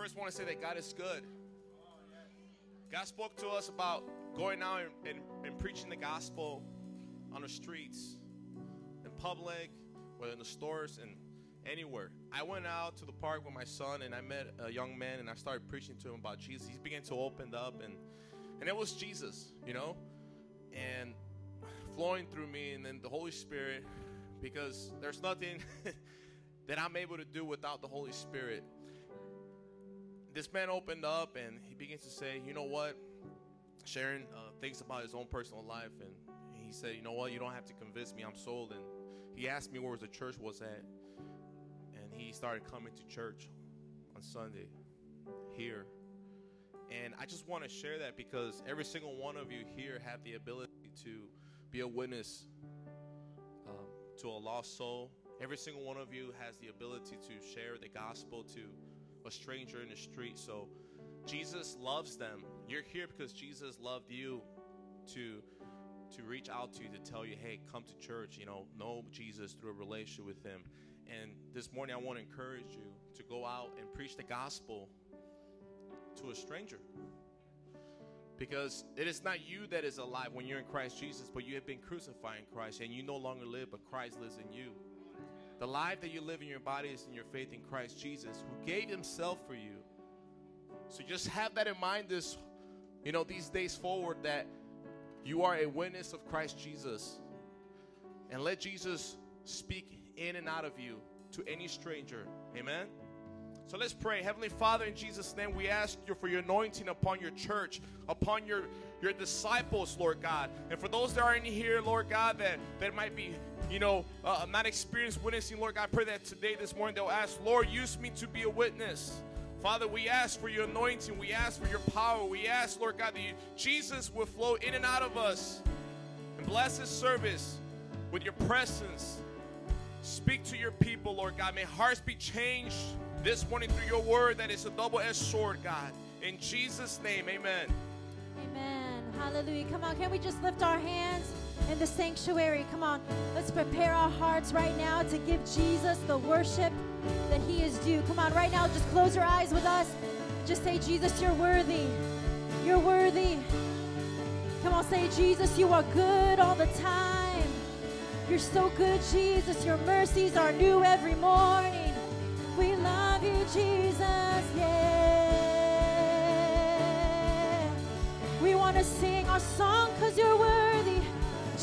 first want to say that God is good. God spoke to us about going out and, and, and preaching the gospel on the streets, in public, whether in the stores, and anywhere. I went out to the park with my son and I met a young man and I started preaching to him about Jesus. He began to open up and and it was Jesus, you know, and flowing through me and then the Holy Spirit because there's nothing that I'm able to do without the Holy Spirit. This man opened up and he begins to say, you know what, Sharon uh, things about his own personal life and he said, you know what, you don't have to convince me, I'm sold. And he asked me where the church was at and he started coming to church on Sunday here. And I just want to share that because every single one of you here have the ability to be a witness um, to a lost soul. Every single one of you has the ability to share the gospel to a stranger in the street. So Jesus loves them. You're here because Jesus loved you to to reach out to you to tell you, hey, come to church, you know, know Jesus through a relationship with him. And this morning, I want to encourage you to go out and preach the gospel to a stranger. Because it is not you that is alive when you're in Christ Jesus, but you have been crucified in Christ, and you no longer live, but Christ lives in you. The life that you live in your body is in your faith in Christ Jesus, who gave himself for you. So just have that in mind this, you know, these days forward that you are a witness of Christ Jesus. And let Jesus speak in and out of you to any stranger. Amen. So let's pray. Heavenly Father, in Jesus' name, we ask you for your anointing upon your church, upon your, your disciples, Lord God. And for those that are in here, Lord God, that, that might be, you know, uh, not experienced witnessing, Lord God, I pray that today, this morning, they'll ask, Lord, use me to be a witness. Father, we ask for your anointing. We ask for your power. We ask, Lord God, that you, Jesus will flow in and out of us. And bless this service with your presence. Speak to your people, Lord God. May hearts be changed this morning through your word that is a double-edged sword, God. In Jesus' name, amen. Amen. Hallelujah. Come on, can we just lift our hands in the sanctuary? Come on, let's prepare our hearts right now to give Jesus the worship that he is due. Come on, right now, just close your eyes with us. Just say, Jesus, you're worthy. You're worthy. Come on, say, Jesus, you are good all the time. You're so good, Jesus. Your mercies are new every morning. We love you, Jesus. Yeah. We want to sing our song you're worthy.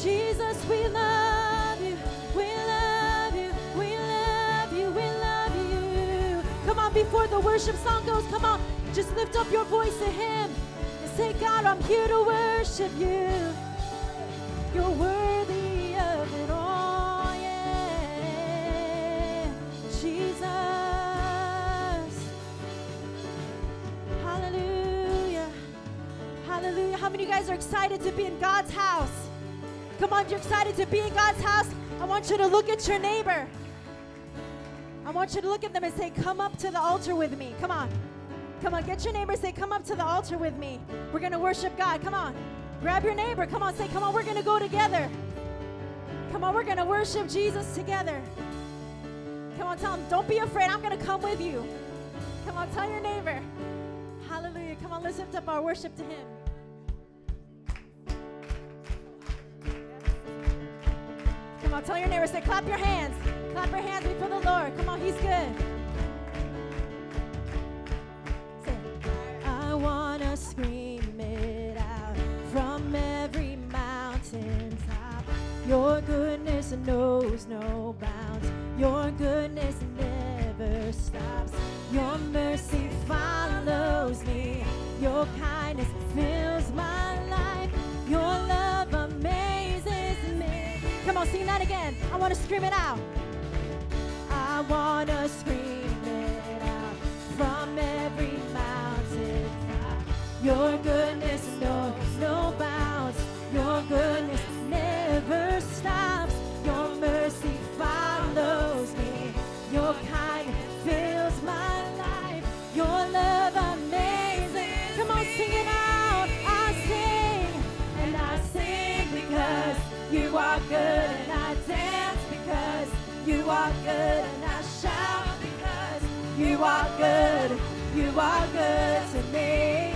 Jesus, we love you. We love you. We love you. We love you. Come on, before the worship song goes, come on. Just lift up your voice to Him and say, God, I'm here to worship you. You're worthy How many of you guys are excited to be in God's house? Come on, you're excited to be in God's house, I want you to look at your neighbor. I want you to look at them and say, Come up to the altar with me. Come on. Come on, get your neighbor say, Come up to the altar with me. We're going to worship God. Come on. Grab your neighbor. Come on, say, Come on, we're going to go together. Come on, we're going to worship Jesus together. Come on, tell him, Don't be afraid. I'm going to come with you. Come on, tell your neighbor. Hallelujah. Come on, let's lift up our worship to him. On, tell your neighbor, say, clap your hands. Clap your hands before the Lord. Come on, he's good. Say, I want to scream it out from every mountaintop. Your goodness knows no bounds. Your goodness never stops. Your mercy follows me. Your kindness fills my Come on, sing that again. I want to scream it out. I want to scream it out from every mountain. Your goodness knows no bounds. Your goodness are good, and I shout because you are good. you are good to me.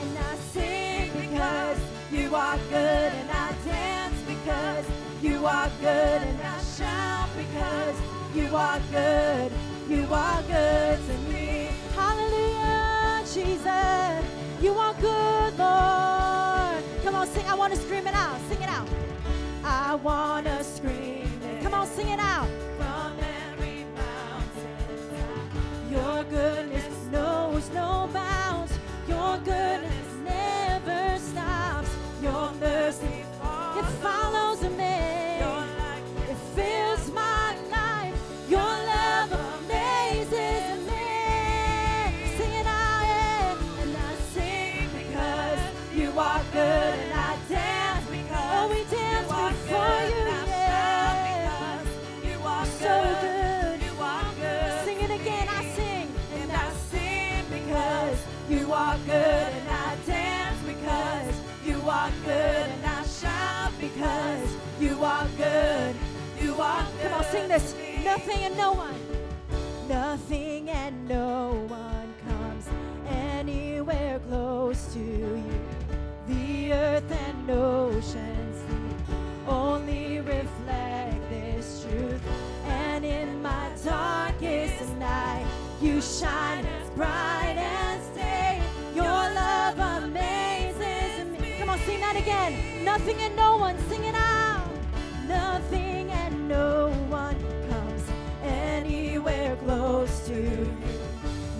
And I sing because you are good, and I dance because you are good, and I shout because you are good. You are good to me. Hallelujah, Jesus. You are good, Lord. Come on, sing. I want to scream it out. Sing it out. I want to scream it. Come on, sing it out. Goodness knows no bounds. Your goodness never stops. Your mercy, it follows a It sing this. Nothing and no one. Nothing and no one comes anywhere close to you. The earth and oceans only reflect this truth. And in my darkest night, you shine as bright as day. Your love amazes me. Come on, sing that again. Nothing and no one, sing it out. Nothing and no one comes anywhere close to you.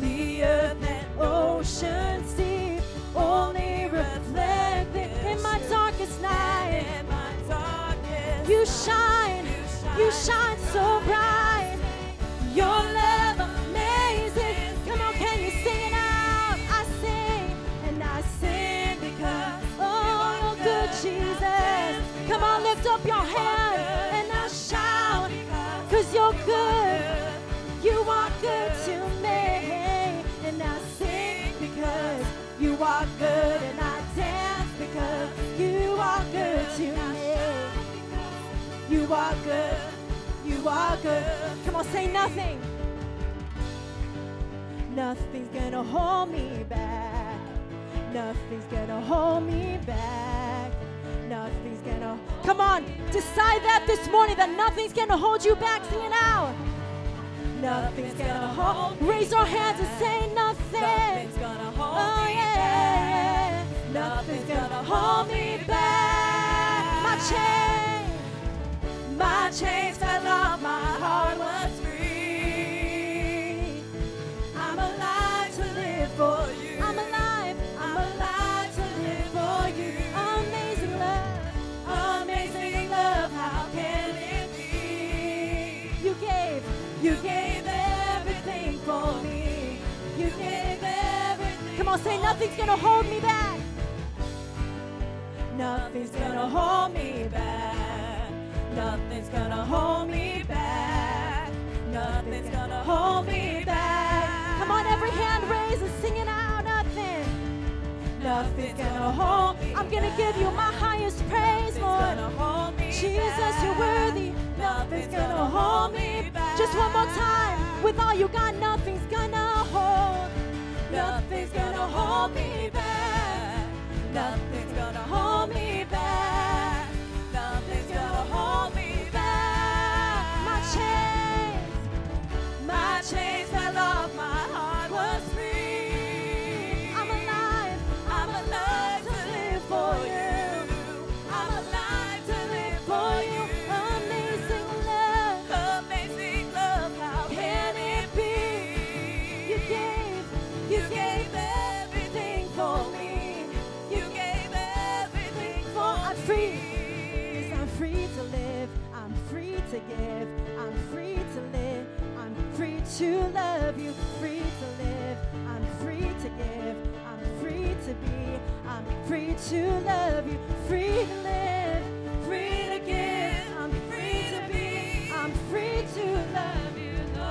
The earth and oceans deep only reflect it in my darkest night. You shine, you shine so bright. Your love amazing. Come on, can you sing it out? I sing and I sing because oh, good, Jesus. Come on, lift up your You are good, you are good. Come on, say nothing. Nothing's gonna hold me back. Nothing's gonna hold me back. Nothing's gonna. Come on, decide that this morning that nothing's gonna hold you back. Sing it out. Nothing's gonna hold. Raise your hands and say nothing. Nothing's gonna hold Oh me yeah. back. Nothing's gonna hold me back. My chain, my chains fell off. My heart was free. I'm alive to live for you. I'm alive. I'm alive to live for you. Amazing love, amazing love. How can it be? You gave, you gave everything for me. You gave everything. Come on, say nothing's gonna hold me back. Nothing's gonna hold me back. Nothing's gonna hold me back. Nothing's gonna hold me back. Come on, every hand raised and sing it out. Nothing. Nothing's gonna hold. me. I'm gonna give you my highest praise, Lord. Jesus, you're worthy. Nothing's gonna hold me back. Just one more time. With all you got, nothing's gonna hold. Nothing's gonna hold me back. Nothing's free to love you. Free to live. Free to give. I'm free to be. I'm free to love you, Lord.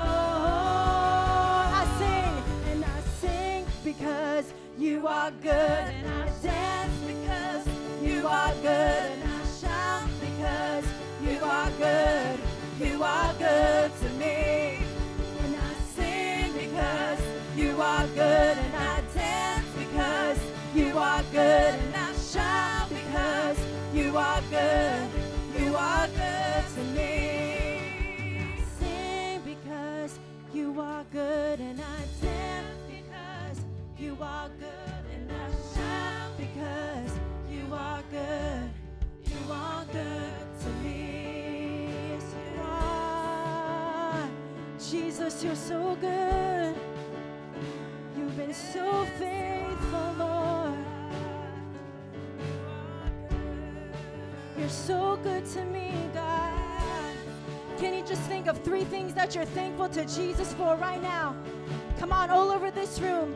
I sing and I sing because you are good, and I dance because you are good, and I shout because you are good. You are good to me, and I sing because you are good. You are good, and I shout because you are good. You are good to me. Sing because you are good, and I dance because you are good, and I shout because you are good. You are good to me. Yes, you are. Jesus, you're so good. You've been so faithful, Lord. You're so good to me, God. Can you just think of three things that you're thankful to Jesus for right now? Come on, all over this room.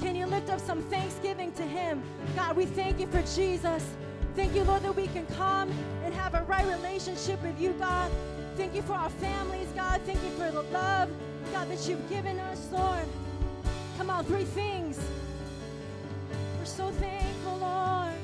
Can you lift up some thanksgiving to Him? God, we thank you for Jesus. Thank you, Lord, that we can come and have a right relationship with you, God. Thank you for our families, God. Thank you for the love, God, that you've given us, Lord. Come on, three things. We're so thankful, Lord.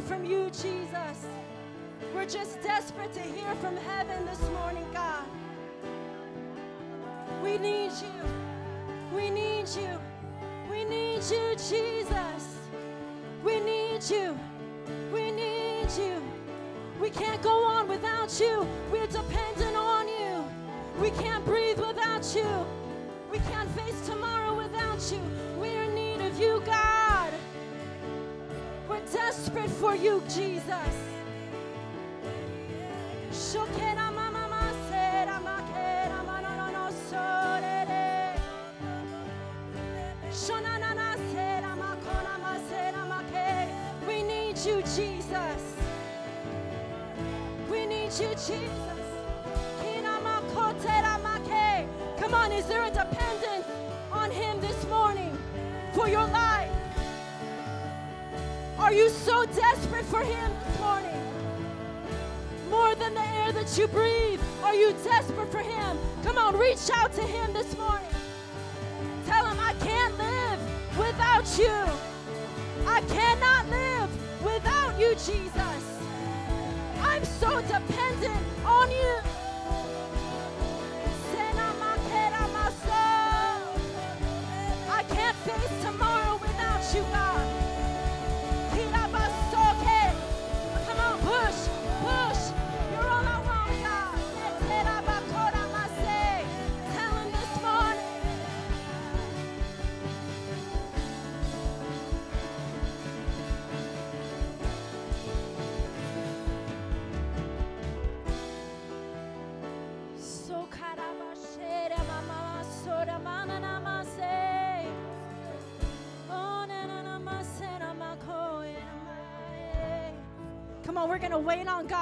Word from you, Jesus. We're just desperate to hear from heaven this morning, God. We need you. We need you. We need you, Jesus. We need you. We need you. We can't go on without you. We're dependent on you. We can't breathe without you. We can't face tomorrow without you. We're in need of you, God. Desperate for you, Jesus. We need you, Jesus. We need you, Jesus. Come on, is there a dependence Are you so desperate for Him this morning? More than the air that you breathe, are you desperate for Him? Come on, reach out to Him this morning. Tell Him, I can't live without you. I cannot live without you, Jesus. I'm so dependent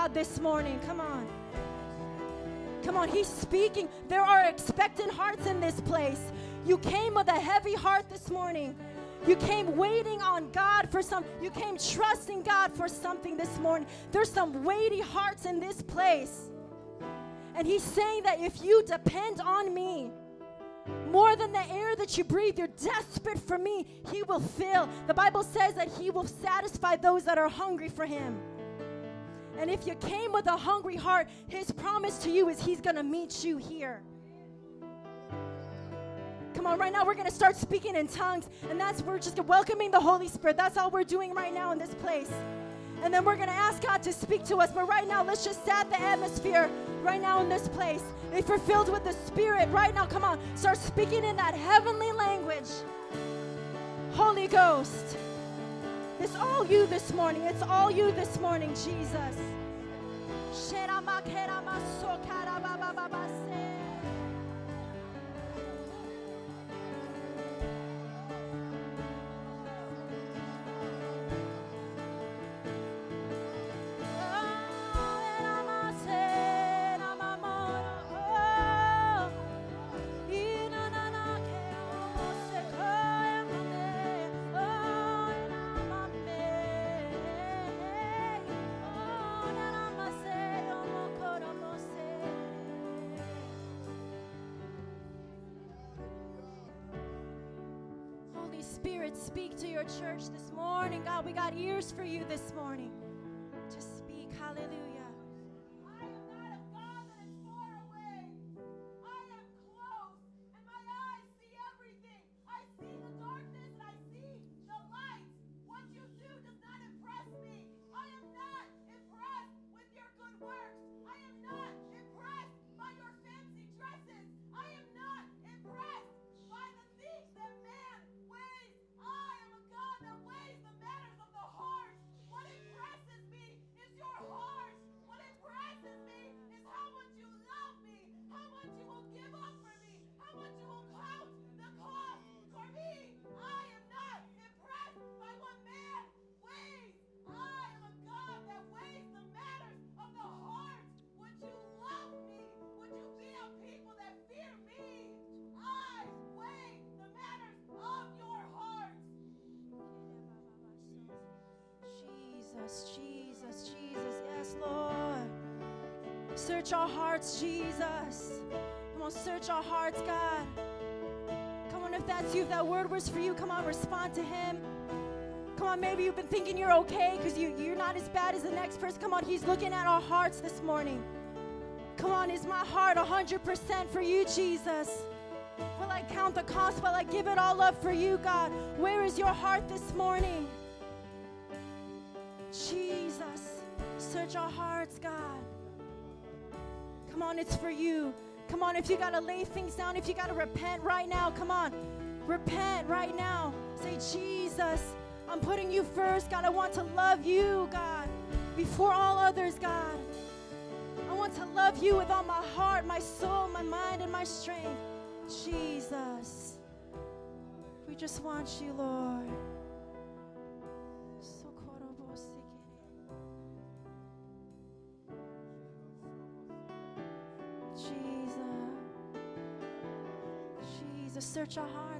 God this morning. Come on. Come on, He's speaking. There are expectant hearts in this place. You came with a heavy heart this morning. You came waiting on God for some, you came trusting God for something this morning. There's some weighty hearts in this place. And he's saying that if you depend on me, more than the air that you breathe, you're desperate for me, he will fill. The Bible says that he will satisfy those that are hungry for him. And if you came with a hungry heart, his promise to you is he's going to meet you here. Come on, right now we're going to start speaking in tongues, and that's we're just welcoming the Holy Spirit. That's all we're doing right now in this place. And then we're going to ask God to speak to us. But right now, let's just set the atmosphere right now in this place. If you're filled with the Spirit, right now, come on, start speaking in that heavenly language. Holy Ghost. It's all you this morning. It's all you this morning, Jesus. Spirit, speak to your church this morning. God, we got ears for you this morning. Jesus, Jesus, Jesus. Yes, Lord. Search our hearts, Jesus. Come on, search our hearts, God. Come on, if that's you, if that word was for you, come on, respond to him. Come on, maybe you've been thinking you're okay because you, you're not as bad as the next person. Come on, he's looking at our hearts this morning. Come on, is my heart 100% for you, Jesus? Will I count the cost? Will I give it all up for you, God? Where is your heart this morning? It's for you. Come on, if you got to lay things down, if you got to repent right now, come on. Repent right now. Say, Jesus, I'm putting you first. God, I want to love you, God, before all others, God. I want to love you with all my heart, my soul, my mind, and my strength. Jesus, we just want you, Lord. Search our hearts,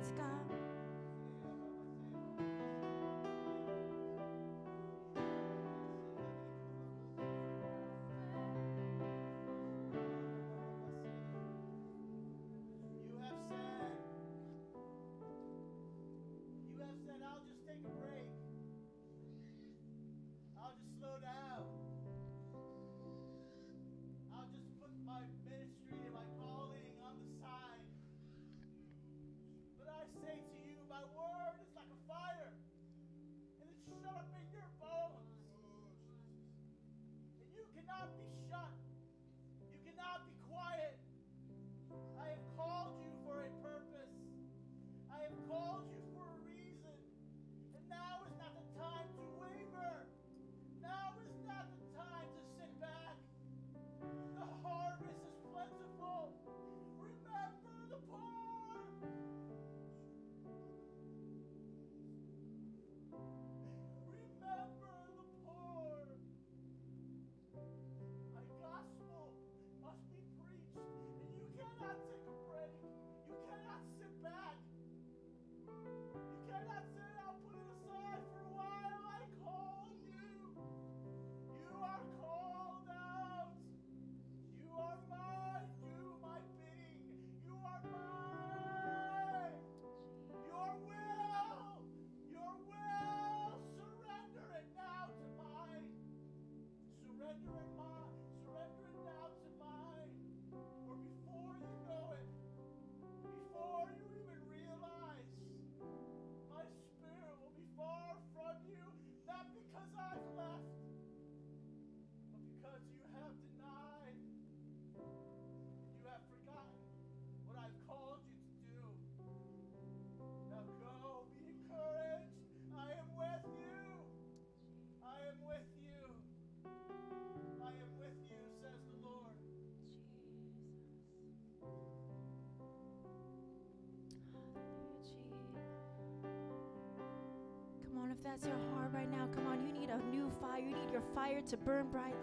that's your heart right now, come on, you need a new fire. You need your fire to burn brightly.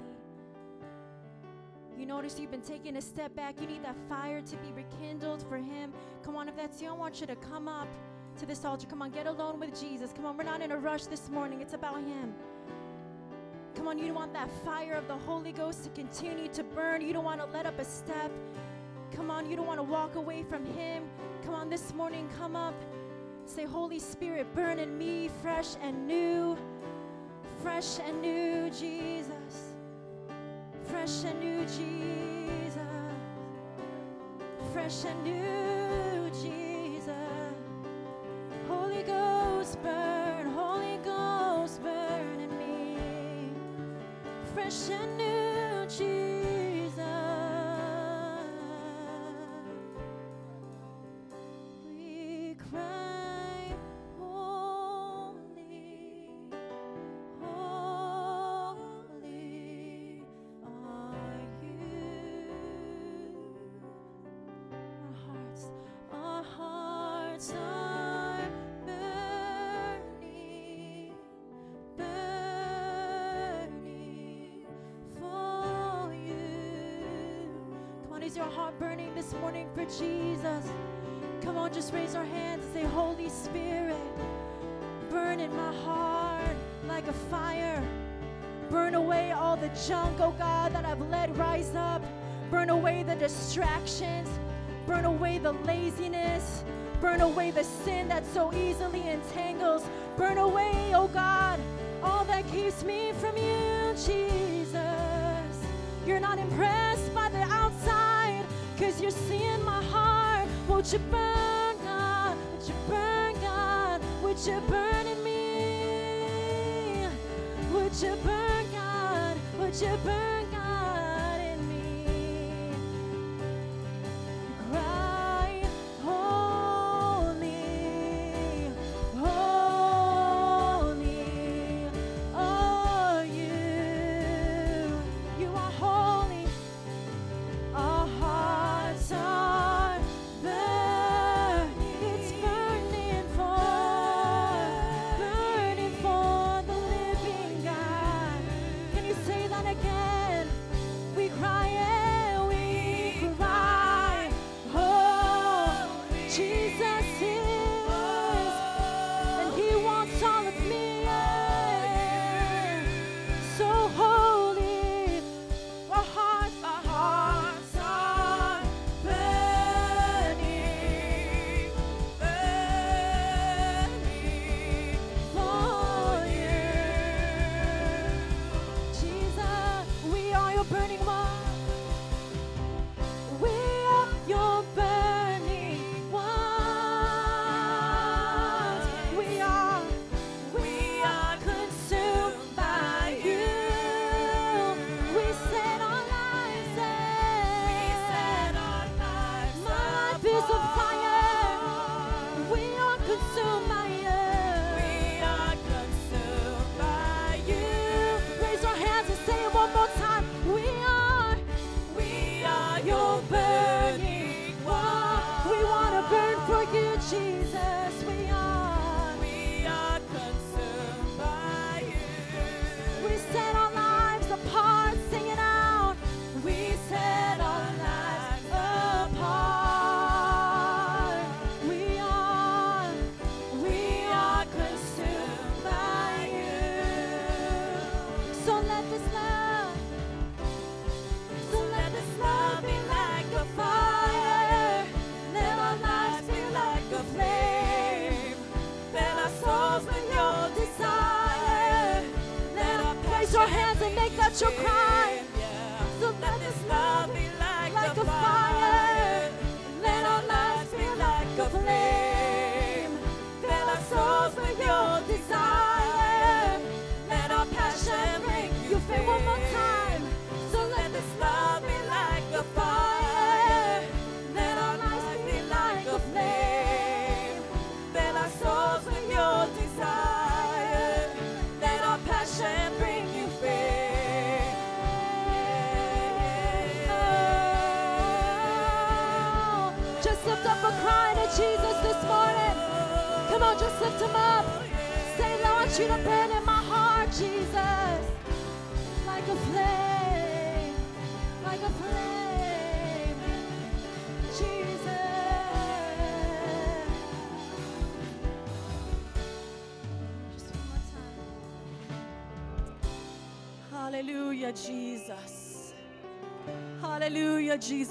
You notice you've been taking a step back. You need that fire to be rekindled for Him. Come on, if that's you, I want you to come up to this altar. Come on, get alone with Jesus. Come on, we're not in a rush this morning, it's about Him. Come on, you want that fire of the Holy Ghost to continue to burn. You don't want to let up a step. Come on, you don't want to walk away from Him. Come on, this morning, come up. Say, Holy Spirit, burn in me fresh and new. Fresh and new, Jesus. Fresh and new, Jesus. Fresh and new, Jesus. Holy Ghost, burn. Holy Ghost, burn in me. Fresh and new, your heart burning this morning for Jesus? Come on, just raise our hands and say, Holy Spirit, burn in my heart like a fire. Burn away all the junk, oh God, that I've let rise up. Burn away the distractions. Burn away the laziness. Burn away the sin that so easily entangles. Burn away, oh God, all that keeps me from you, Jesus. You're not impressed. You're seeing my heart. Won't you burn, God? Would you burn, God? Would you burn in me? Would you burn, God? Would you burn?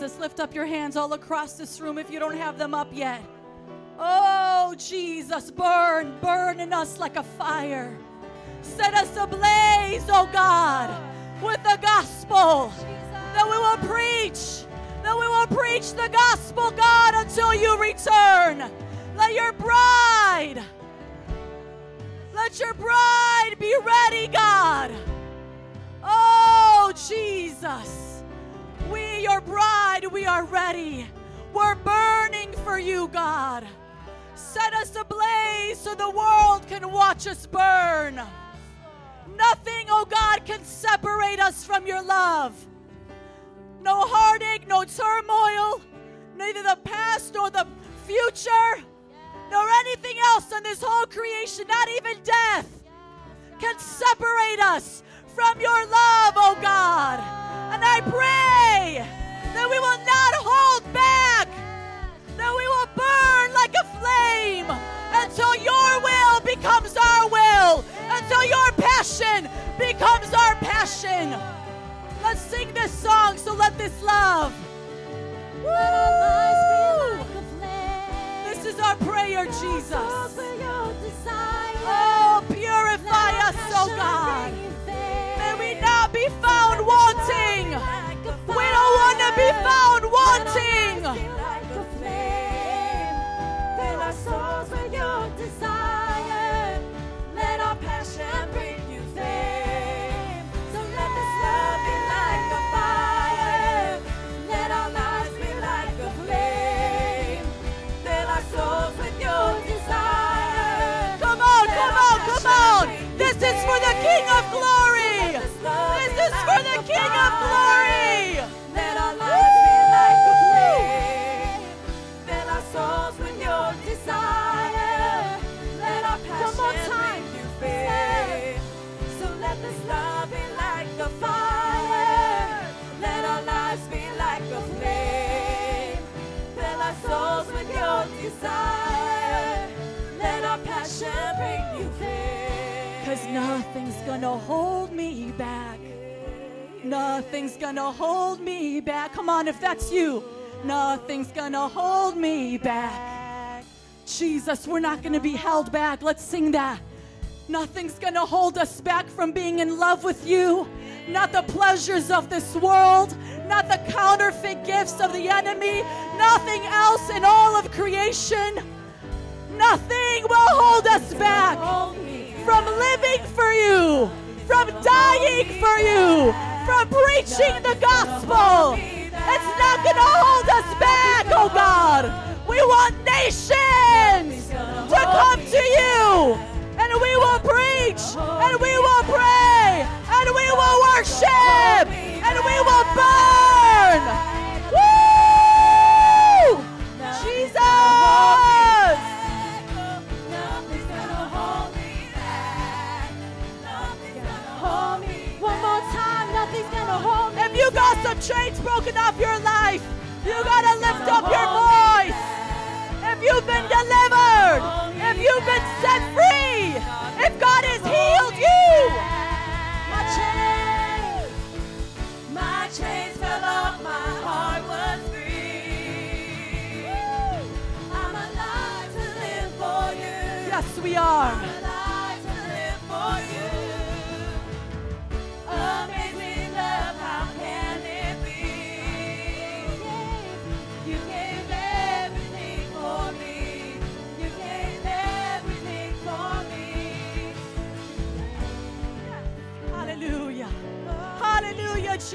Jesus. Lift up your hands all across this room if you don't have them up yet. Oh, Jesus, burn, burn in us like a fire. Set us ablaze, oh God, with the gospel. righteous burn. Nothing, oh God, can separate us from your love. No heartache, no turmoil, neither the past nor the future, nor anything else in this whole creation, not even death, can separate us from your love, oh God. And I pray that we will not hold back, that we will burn like a flame until your will. becomes our passion. Let's sing this song, so let this love. Woo! This is our prayer, Jesus. Oh, purify us, oh God. May we not be found wanting. We don't want to be found wanting. Fill our souls with your desire. Nothing's gonna hold me back. Nothing's gonna hold me back. Come on, if that's you, nothing's gonna hold me back. Jesus, we're not gonna be held back. Let's sing that. Nothing's gonna hold us back from being in love with you. Not the pleasures of this world, not the counterfeit gifts of the enemy, nothing else in all of creation. Nothing will hold us back from living for you, from dying for you, from preaching the gospel. It's not going to hold us back, oh God. We want nations to come to you, and we will preach, and we will pray, and we will worship, and we will burn. Woo! Jesus! Got some chains broken off your life, you gotta lift up your voice. If you've been delivered, if you've been set free, if God has healed you, My chains, my chains fell off, my heart was free. I'm alive to live for you. yes, we are.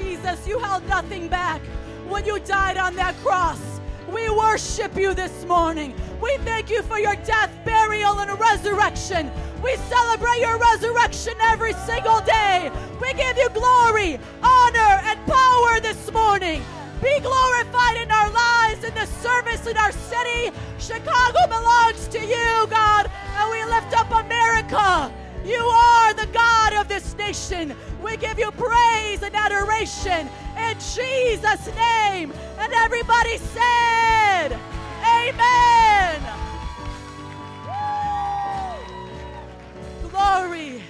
Jesus. You held nothing back when you died on that cross. We worship you this morning. We thank you for your death, burial, and resurrection. We celebrate your resurrection every single day. We give you glory, honor, and power this morning. Be glorified in our lives, in the service in our city. Chicago belongs to you, God, and we lift up America. You are the God of this nation. We give you praise and adoration in Jesus' name. And everybody said, Amen. Glory.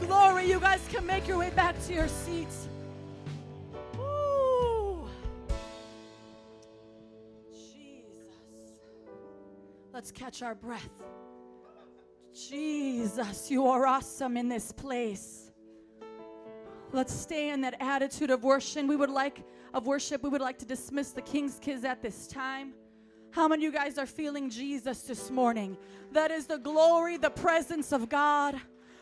Glory. You guys can make your way back to your seats. Jesus. Let's catch our breath. Jesus, you are awesome in this place. Let's stay in that attitude of worship. We would like of worship. We would like to dismiss the King's Kids at this time. How many of you guys are feeling Jesus this morning? That is the glory, the presence of God.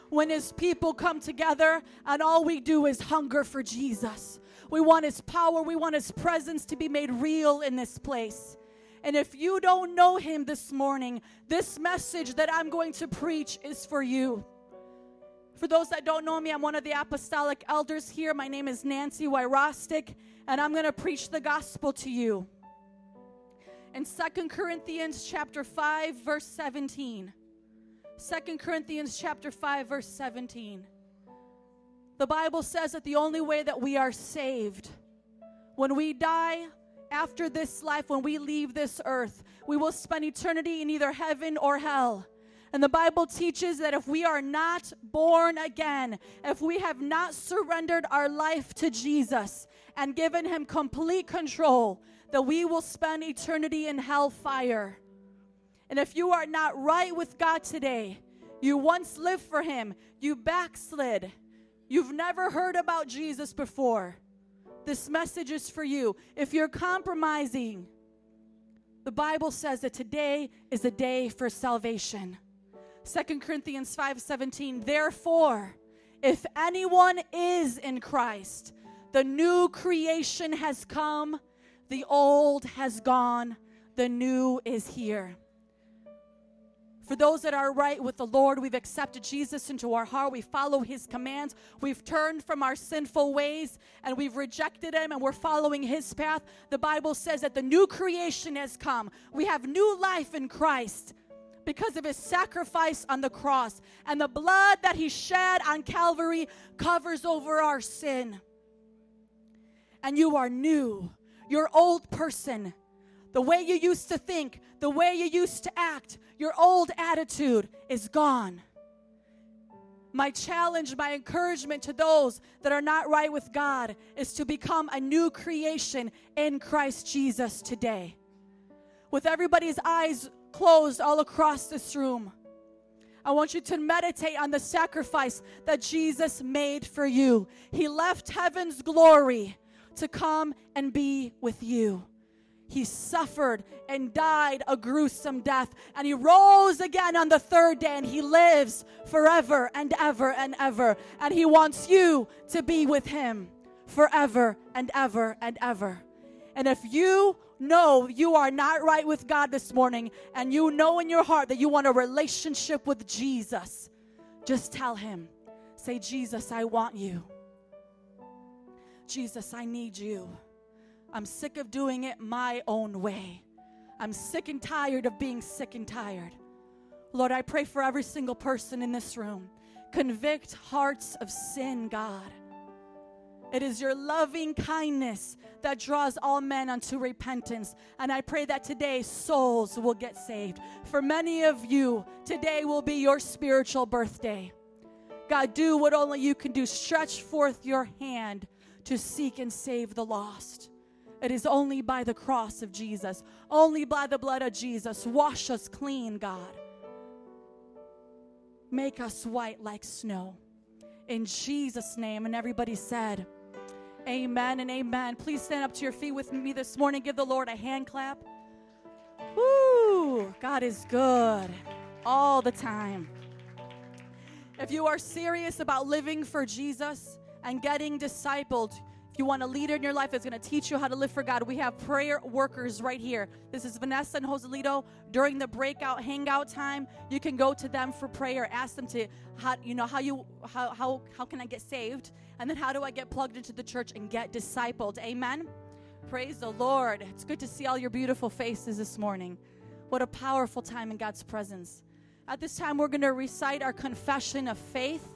When his people come together and all we do is hunger for Jesus. We want his power, we want his presence to be made real in this place. And if you don't know him this morning, this message that I'm going to preach is for you. For those that don't know me, I'm one of the apostolic elders here. My name is Nancy Wyrostic, and I'm going to preach the gospel to you. In Second Corinthians chapter 5 verse 17. 2 Corinthians chapter 5 verse 17. The Bible says that the only way that we are saved when we die after this life, when we leave this earth, we will spend eternity in either heaven or hell. And the Bible teaches that if we are not born again, if we have not surrendered our life to Jesus and given him complete control, that we will spend eternity in hellfire. And if you are not right with God today, you once lived for Him, you backslid, you've never heard about Jesus before, this message is for you. If you're compromising, the Bible says that today is a day for salvation. 2 Corinthians 5:17 Therefore if anyone is in Christ the new creation has come the old has gone the new is here for those that are right with the Lord, we've accepted Jesus into our heart. We follow his commands. We've turned from our sinful ways and we've rejected him and we're following his path. The Bible says that the new creation has come. We have new life in Christ because of his sacrifice on the cross. And the blood that he shed on Calvary covers over our sin. And you are new. Your old person, the way you used to think, the way you used to act, your old attitude is gone. My challenge, my encouragement to those that are not right with God is to become a new creation in Christ Jesus today. With everybody's eyes closed all across this room, I want you to meditate on the sacrifice that Jesus made for you. He left heaven's glory to come and be with you. He suffered and died a gruesome death, and he rose again on the third day, and he lives forever and ever and ever. And he wants you to be with him forever and ever and ever. And if you know you are not right with God this morning, and you know in your heart that you want a relationship with Jesus, just tell him, say, Jesus, I want you. Jesus, I need you. I'm sick of doing it my own way. I'm sick and tired of being sick and tired. Lord, I pray for every single person in this room. Convict hearts of sin, God. It is your loving kindness that draws all men unto repentance. And I pray that today souls will get saved. For many of you, today will be your spiritual birthday. God, do what only you can do. Stretch forth your hand to seek and save the lost. It is only by the cross of Jesus, only by the blood of Jesus. Wash us clean, God. Make us white like snow. In Jesus' name. And everybody said, Amen and amen. Please stand up to your feet with me this morning. Give the Lord a hand clap. Woo! God is good all the time. If you are serious about living for Jesus and getting discipled, you want a leader in your life that's going to teach you how to live for God, we have prayer workers right here. This is Vanessa and Joselito. During the breakout hangout time, you can go to them for prayer. Ask them to how you know how you how how how can I get saved, and then how do I get plugged into the church and get discipled? Amen. Praise the Lord. It's good to see all your beautiful faces this morning. What a powerful time in God's presence. At this time, we're going to recite our confession of faith.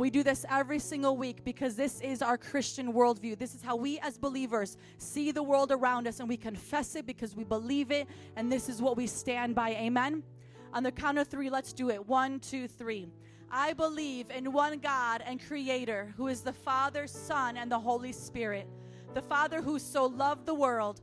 We do this every single week because this is our Christian worldview. This is how we as believers see the world around us and we confess it because we believe it and this is what we stand by. Amen. On the count of three, let's do it. One, two, three. I believe in one God and Creator who is the Father, Son, and the Holy Spirit. The Father who so loved the world,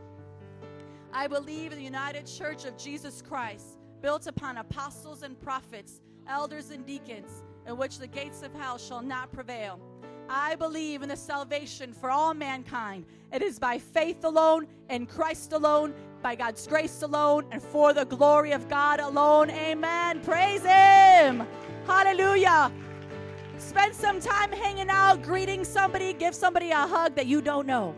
I believe in the United Church of Jesus Christ, built upon apostles and prophets, elders and deacons in which the gates of hell shall not prevail. I believe in the salvation for all mankind. It is by faith alone, in Christ alone, by God's grace alone, and for the glory of God alone. Amen. Praise Him. Hallelujah. Spend some time hanging out, greeting somebody, give somebody a hug that you don't know.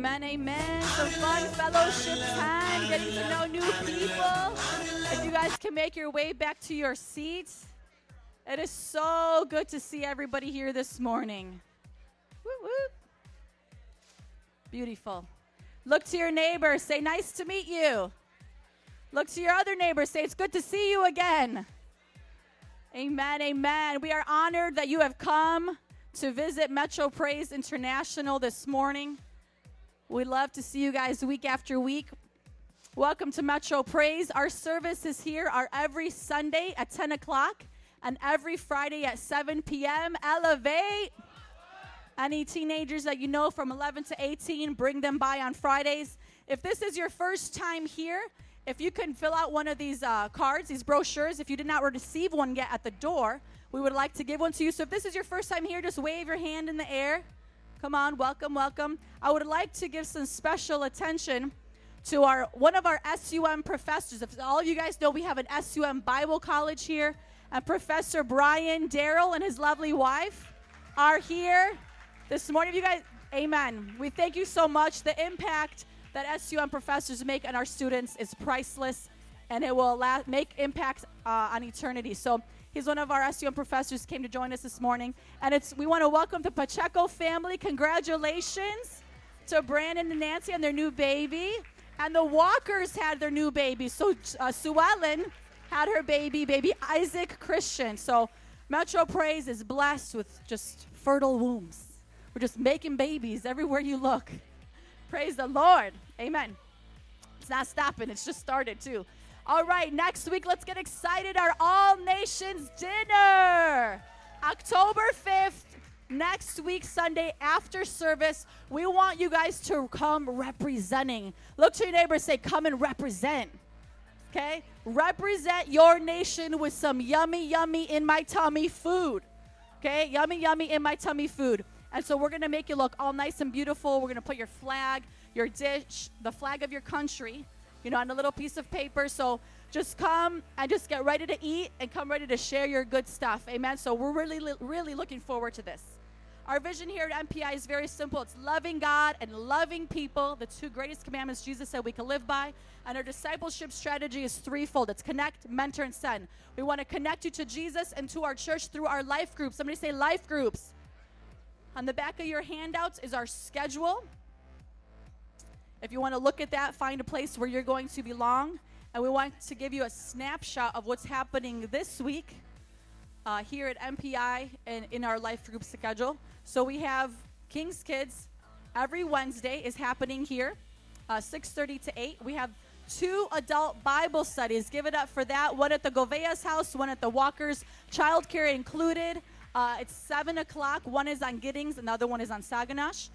Amen, amen. Some fun fellowship time, getting to know new people. If you guys can make your way back to your seats, it is so good to see everybody here this morning. Woo woo. Beautiful. Look to your neighbor, say, Nice to meet you. Look to your other neighbor, say, It's good to see you again. Amen, amen. We are honored that you have come to visit Metro Praise International this morning. We love to see you guys week after week. Welcome to Metro Praise. Our services here are every Sunday at 10 o'clock and every Friday at 7 p.m. Elevate. Any teenagers that you know from 11 to 18, bring them by on Fridays. If this is your first time here, if you can fill out one of these uh, cards, these brochures, if you did not receive one yet at the door, we would like to give one to you. So if this is your first time here, just wave your hand in the air. Come on, welcome, welcome. I would like to give some special attention to our one of our SUM professors. If all of you guys know, we have an SUM Bible College here, and Professor Brian Darrell and his lovely wife are here this morning. You guys, Amen. We thank you so much. The impact that SUM professors make on our students is priceless, and it will make impacts uh, on eternity. So. He's one of our SUM professors, came to join us this morning. And it's we want to welcome the Pacheco family. Congratulations to Brandon and Nancy and their new baby. And the Walkers had their new baby. So uh, Sue Ellen had her baby, baby Isaac Christian. So Metro Praise is blessed with just fertile wombs. We're just making babies everywhere you look. Praise the Lord. Amen. It's not stopping, it's just started too. All right, next week, let's get excited. Our All Nations Dinner, October 5th, next week, Sunday, after service. We want you guys to come representing. Look to your neighbor say, Come and represent. Okay? Represent your nation with some yummy, yummy in my tummy food. Okay? Yummy, yummy in my tummy food. And so we're going to make you look all nice and beautiful. We're going to put your flag, your dish, the flag of your country, you know, on a little piece of paper. So just come and just get ready to eat and come ready to share your good stuff. Amen. So we're really, really looking forward to this. Our vision here at MPI is very simple it's loving God and loving people, the two greatest commandments Jesus said we can live by. And our discipleship strategy is threefold it's connect, mentor, and send. We want to connect you to Jesus and to our church through our life groups. Somebody say life groups. On the back of your handouts is our schedule. If you want to look at that, find a place where you're going to belong. And we want to give you a snapshot of what's happening this week uh, here at MPI and in our life group schedule. So we have King's Kids every Wednesday is happening here, uh, 6:30 to 8. We have two adult Bible studies. Give it up for that. One at the Govea's house, one at the Walkers, childcare included. Uh, it's 7 o'clock. One is on Giddings, another one is on Sauganash.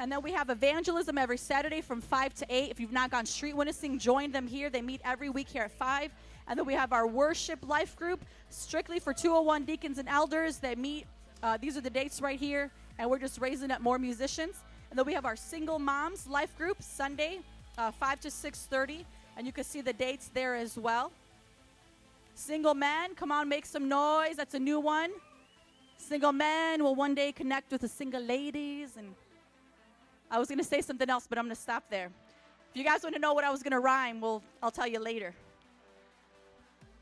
And then we have evangelism every Saturday from 5 to 8. If you've not gone street witnessing, join them here. They meet every week here at 5. And then we have our worship life group, strictly for 201 deacons and elders. They meet, uh, these are the dates right here, and we're just raising up more musicians. And then we have our single moms life group, Sunday, uh, 5 to 6.30. And you can see the dates there as well. Single men, come on, make some noise. That's a new one. Single men will one day connect with the single ladies and I was going to say something else, but I'm going to stop there. If you guys want to know what I was going to rhyme, well, I'll tell you later.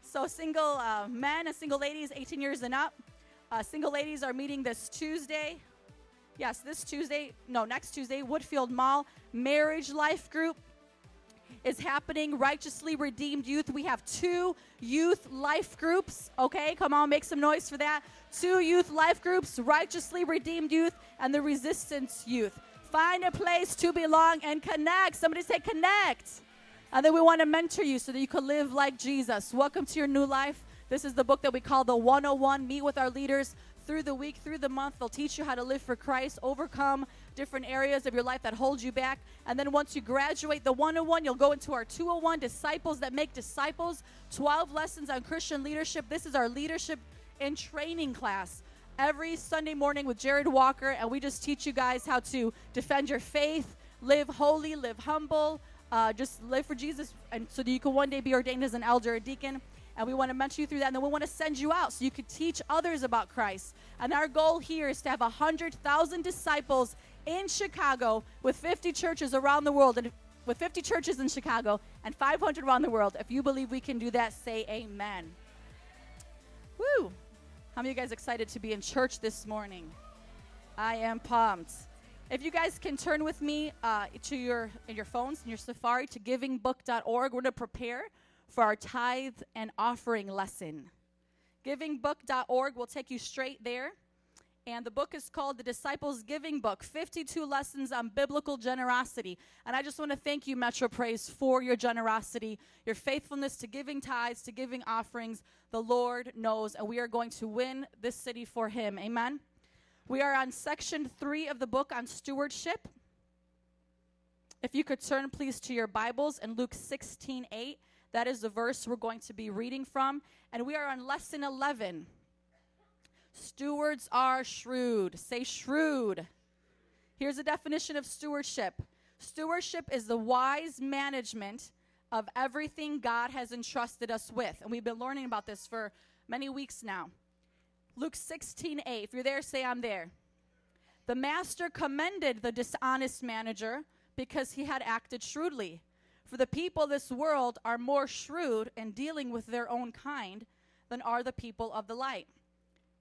So, single uh, men and single ladies, 18 years and up. Uh, single ladies are meeting this Tuesday. Yes, this Tuesday. No, next Tuesday. Woodfield Mall Marriage Life Group is happening. Righteously Redeemed Youth. We have two youth life groups. Okay, come on, make some noise for that. Two youth life groups Righteously Redeemed Youth and the Resistance Youth. Find a place to belong and connect. Somebody say connect. And then we want to mentor you so that you can live like Jesus. Welcome to your new life. This is the book that we call the 101. Meet with our leaders through the week, through the month. They'll teach you how to live for Christ, overcome different areas of your life that hold you back. And then once you graduate the 101, you'll go into our 201 Disciples that Make Disciples 12 lessons on Christian leadership. This is our leadership and training class every Sunday morning with Jared Walker, and we just teach you guys how to defend your faith, live holy, live humble, uh, just live for Jesus, and so that you can one day be ordained as an elder or deacon. And we want to mentor you through that. And then we want to send you out so you could teach others about Christ. And our goal here is to have 100,000 disciples in Chicago with 50 churches around the world. And with 50 churches in Chicago and 500 around the world. If you believe we can do that, say amen. Woo! How many of you guys excited to be in church this morning? I am pumped. If you guys can turn with me uh, to your in your phones and your Safari to givingbook.org, we're going to prepare for our tithe and offering lesson. Givingbook.org will take you straight there. And the book is called The Disciples Giving Book 52 Lessons on Biblical Generosity. And I just want to thank you, Metro Praise, for your generosity, your faithfulness to giving tithes, to giving offerings. The Lord knows, and we are going to win this city for Him. Amen. We are on section three of the book on stewardship. If you could turn, please, to your Bibles and Luke 16 8. That is the verse we're going to be reading from. And we are on lesson 11. Stewards are shrewd. Say shrewd. Here's a definition of stewardship stewardship is the wise management of everything God has entrusted us with. And we've been learning about this for many weeks now. Luke 16 8. If you're there, say, I'm there. The master commended the dishonest manager because he had acted shrewdly. For the people of this world are more shrewd in dealing with their own kind than are the people of the light.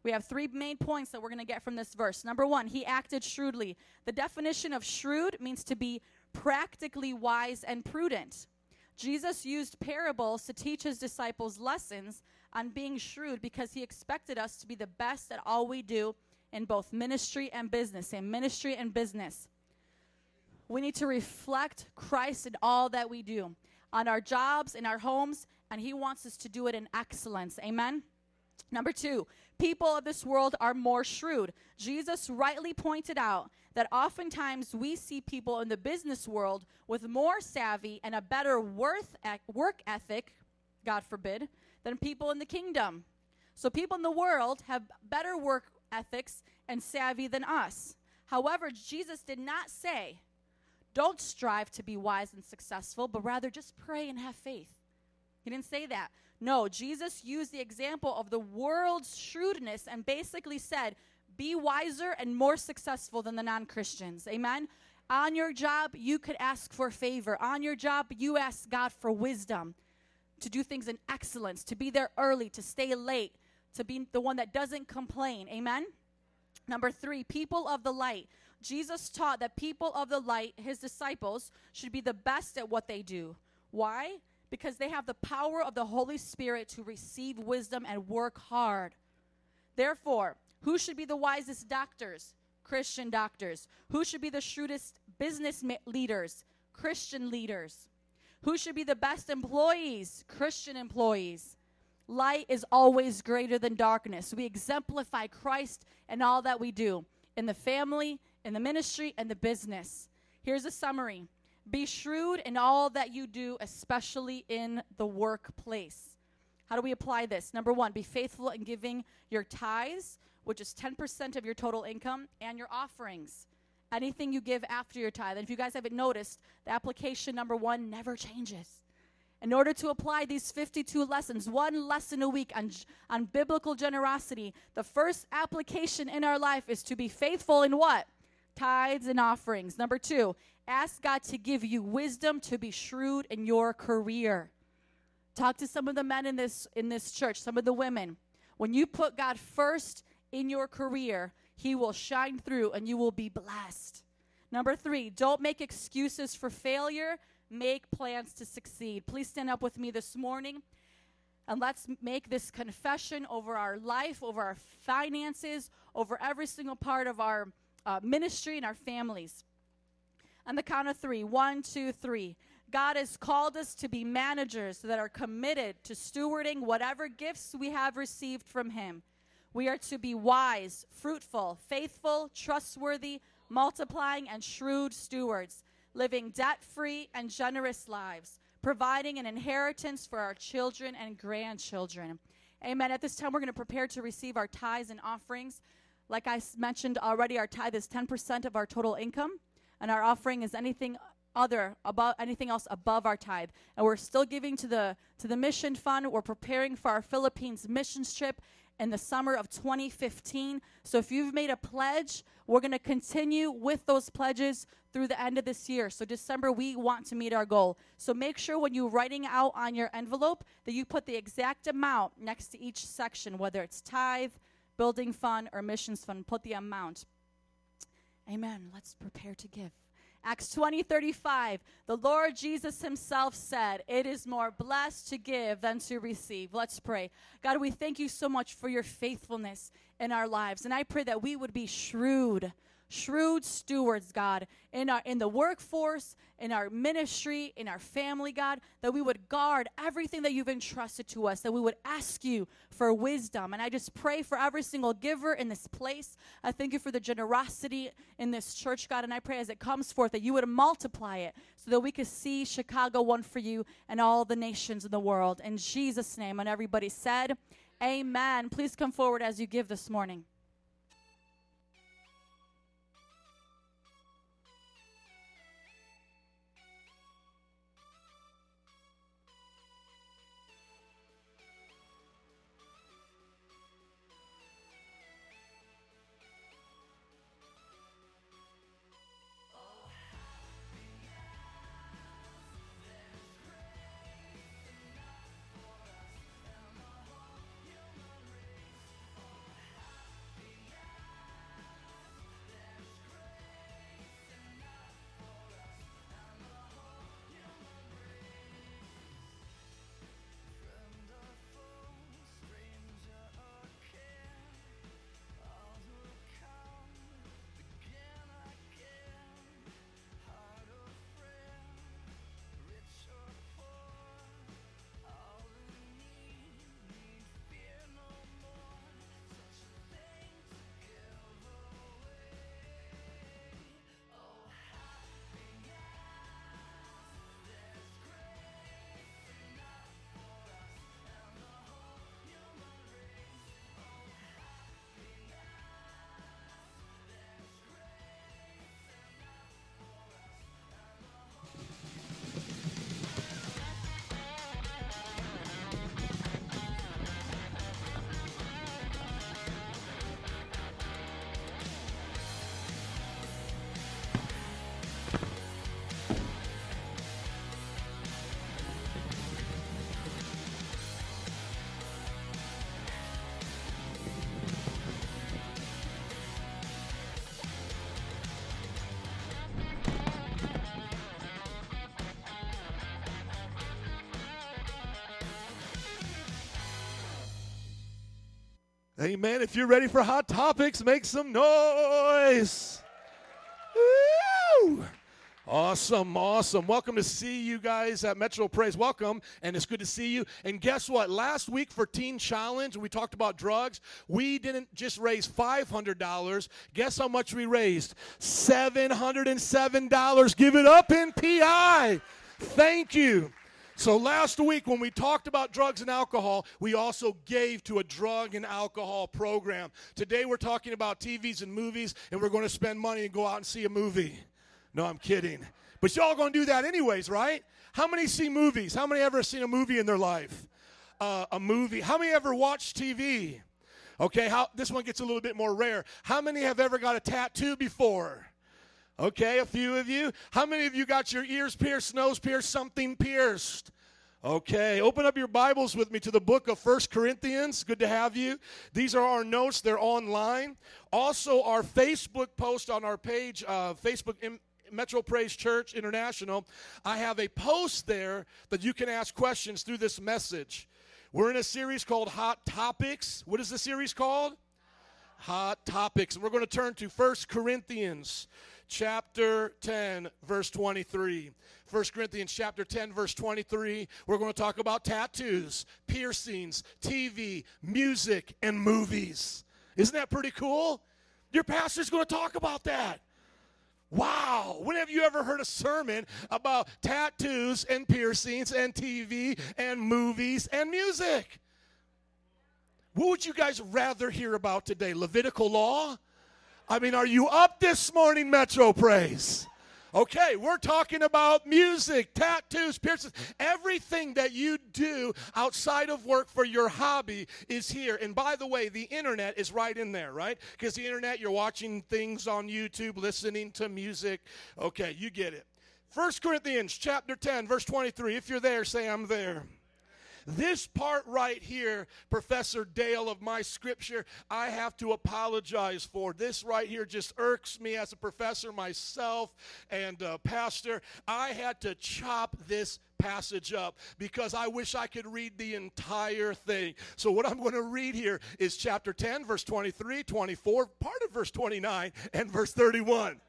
We have three main points that we're going to get from this verse. Number one, he acted shrewdly. The definition of shrewd means to be practically wise and prudent. Jesus used parables to teach his disciples lessons on being shrewd because he expected us to be the best at all we do in both ministry and business. In ministry and business. We need to reflect Christ in all that we do on our jobs, in our homes, and he wants us to do it in excellence. Amen. Number two, people of this world are more shrewd. Jesus rightly pointed out that oftentimes we see people in the business world with more savvy and a better work ethic, God forbid, than people in the kingdom. So people in the world have better work ethics and savvy than us. However, Jesus did not say, don't strive to be wise and successful, but rather just pray and have faith. He didn't say that. No, Jesus used the example of the world's shrewdness and basically said, be wiser and more successful than the non Christians. Amen? On your job, you could ask for favor. On your job, you ask God for wisdom to do things in excellence, to be there early, to stay late, to be the one that doesn't complain. Amen? Number three, people of the light. Jesus taught that people of the light, his disciples, should be the best at what they do. Why? Because they have the power of the Holy Spirit to receive wisdom and work hard. Therefore, who should be the wisest doctors? Christian doctors. Who should be the shrewdest business leaders? Christian leaders. Who should be the best employees? Christian employees. Light is always greater than darkness. We exemplify Christ in all that we do in the family, in the ministry, and the business. Here's a summary Be shrewd in all that you do, especially in the workplace. How do we apply this? Number one, be faithful in giving your tithes, which is 10% of your total income, and your offerings anything you give after your tithe. And if you guys haven't noticed, the application number one never changes. In order to apply these 52 lessons, one lesson a week on, on biblical generosity, the first application in our life is to be faithful in what? Tithes and offerings. Number two, ask God to give you wisdom to be shrewd in your career. Talk to some of the men in this in this church, some of the women. When you put God first in your career, he will shine through and you will be blessed. Number three, don't make excuses for failure, make plans to succeed. Please stand up with me this morning and let's make this confession over our life, over our finances, over every single part of our uh, ministry and our families. On the count of three one, two, three. God has called us to be managers that are committed to stewarding whatever gifts we have received from Him. We are to be wise, fruitful, faithful, trustworthy, multiplying, and shrewd stewards, living debt free and generous lives, providing an inheritance for our children and grandchildren. Amen. At this time, we're going to prepare to receive our tithes and offerings. Like I mentioned already, our tithe is 10% of our total income, and our offering is anything other above anything else above our tithe. And we're still giving to the to the mission fund. We're preparing for our philippines missions trip in the summer of 2015 so if you've made a pledge we're going to continue with those pledges through the end of this year. So december we want to meet our goal. So make sure when you're writing out on your envelope that you put the exact amount next to each section whether it's tithe building fund or missions fund. Put the amount Amen. Let's prepare to give. Acts 20, 35. The Lord Jesus himself said, It is more blessed to give than to receive. Let's pray. God, we thank you so much for your faithfulness in our lives. And I pray that we would be shrewd, shrewd stewards, God, in our in the workforce, in our ministry, in our family, God, that we would guard everything that you've entrusted to us, that we would ask you for wisdom. And I just pray for every single giver in this place. I thank you for the generosity in this church, God, and I pray as it comes forth that you would multiply it so that we could see Chicago won for you and all the nations in the world. In Jesus' name, and everybody said, Amen. Please come forward as you give this morning. Amen. If you're ready for hot topics, make some noise. Woo! Awesome, awesome. Welcome to see you guys at Metro Praise. Welcome, and it's good to see you. And guess what? Last week for Teen Challenge, we talked about drugs. We didn't just raise $500. Guess how much we raised? $707. Give it up MPI. Thank you. So last week, when we talked about drugs and alcohol, we also gave to a drug and alcohol program. Today, we're talking about TVs and movies, and we're going to spend money and go out and see a movie. No, I'm kidding. But y'all going to do that anyways, right? How many see movies? How many ever seen a movie in their life? Uh, a movie. How many ever watch TV? Okay, how, this one gets a little bit more rare. How many have ever got a tattoo before? Okay, a few of you. How many of you got your ears pierced, nose pierced, something pierced? Okay, open up your Bibles with me to the book of First Corinthians. Good to have you. These are our notes, they're online. Also, our Facebook post on our page, uh, Facebook in, Metro Praise Church International. I have a post there that you can ask questions through this message. We're in a series called Hot Topics. What is the series called? Hot Topics. And we're going to turn to First Corinthians chapter 10, verse 23. 1 Corinthians chapter 10, verse 23. We're going to talk about tattoos, piercings, TV, music, and movies. Isn't that pretty cool? Your pastor's going to talk about that. Wow. When have you ever heard a sermon about tattoos and piercings and TV and movies and music? What would you guys rather hear about today? Levitical law? I mean, are you up this morning, Metro Praise? Okay, we're talking about music, tattoos, piercings. Everything that you do outside of work for your hobby is here. And by the way, the internet is right in there, right? Because the internet, you're watching things on YouTube, listening to music. Okay, you get it. 1 Corinthians chapter 10, verse 23. If you're there, say I'm there. This part right here, Professor Dale of my scripture, I have to apologize for. This right here just irks me as a professor myself and uh, pastor. I had to chop this passage up because I wish I could read the entire thing. So, what I'm going to read here is chapter 10, verse 23, 24, part of verse 29, and verse 31.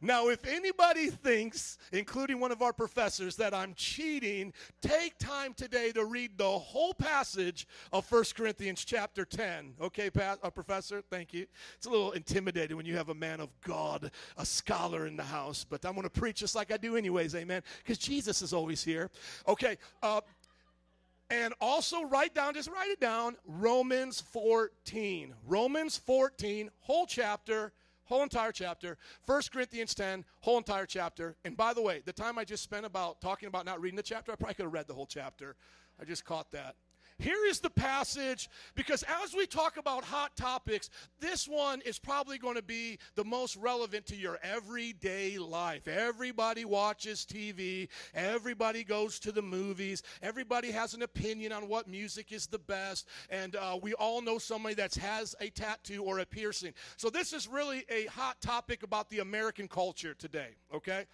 Now, if anybody thinks, including one of our professors, that I'm cheating, take time today to read the whole passage of 1 Corinthians chapter 10. Okay, pa- uh, professor? Thank you. It's a little intimidating when you have a man of God, a scholar in the house, but I'm going to preach just like I do, anyways, amen, because Jesus is always here. Okay, uh, and also write down, just write it down, Romans 14. Romans 14, whole chapter, whole entire chapter. 1 Corinthians 10, whole entire chapter. And by the way, the time I just spent about talking about not reading the chapter, I probably could have read the whole chapter. I just caught that. Here is the passage because as we talk about hot topics, this one is probably going to be the most relevant to your everyday life. Everybody watches TV, everybody goes to the movies, everybody has an opinion on what music is the best, and uh, we all know somebody that has a tattoo or a piercing. So, this is really a hot topic about the American culture today, okay?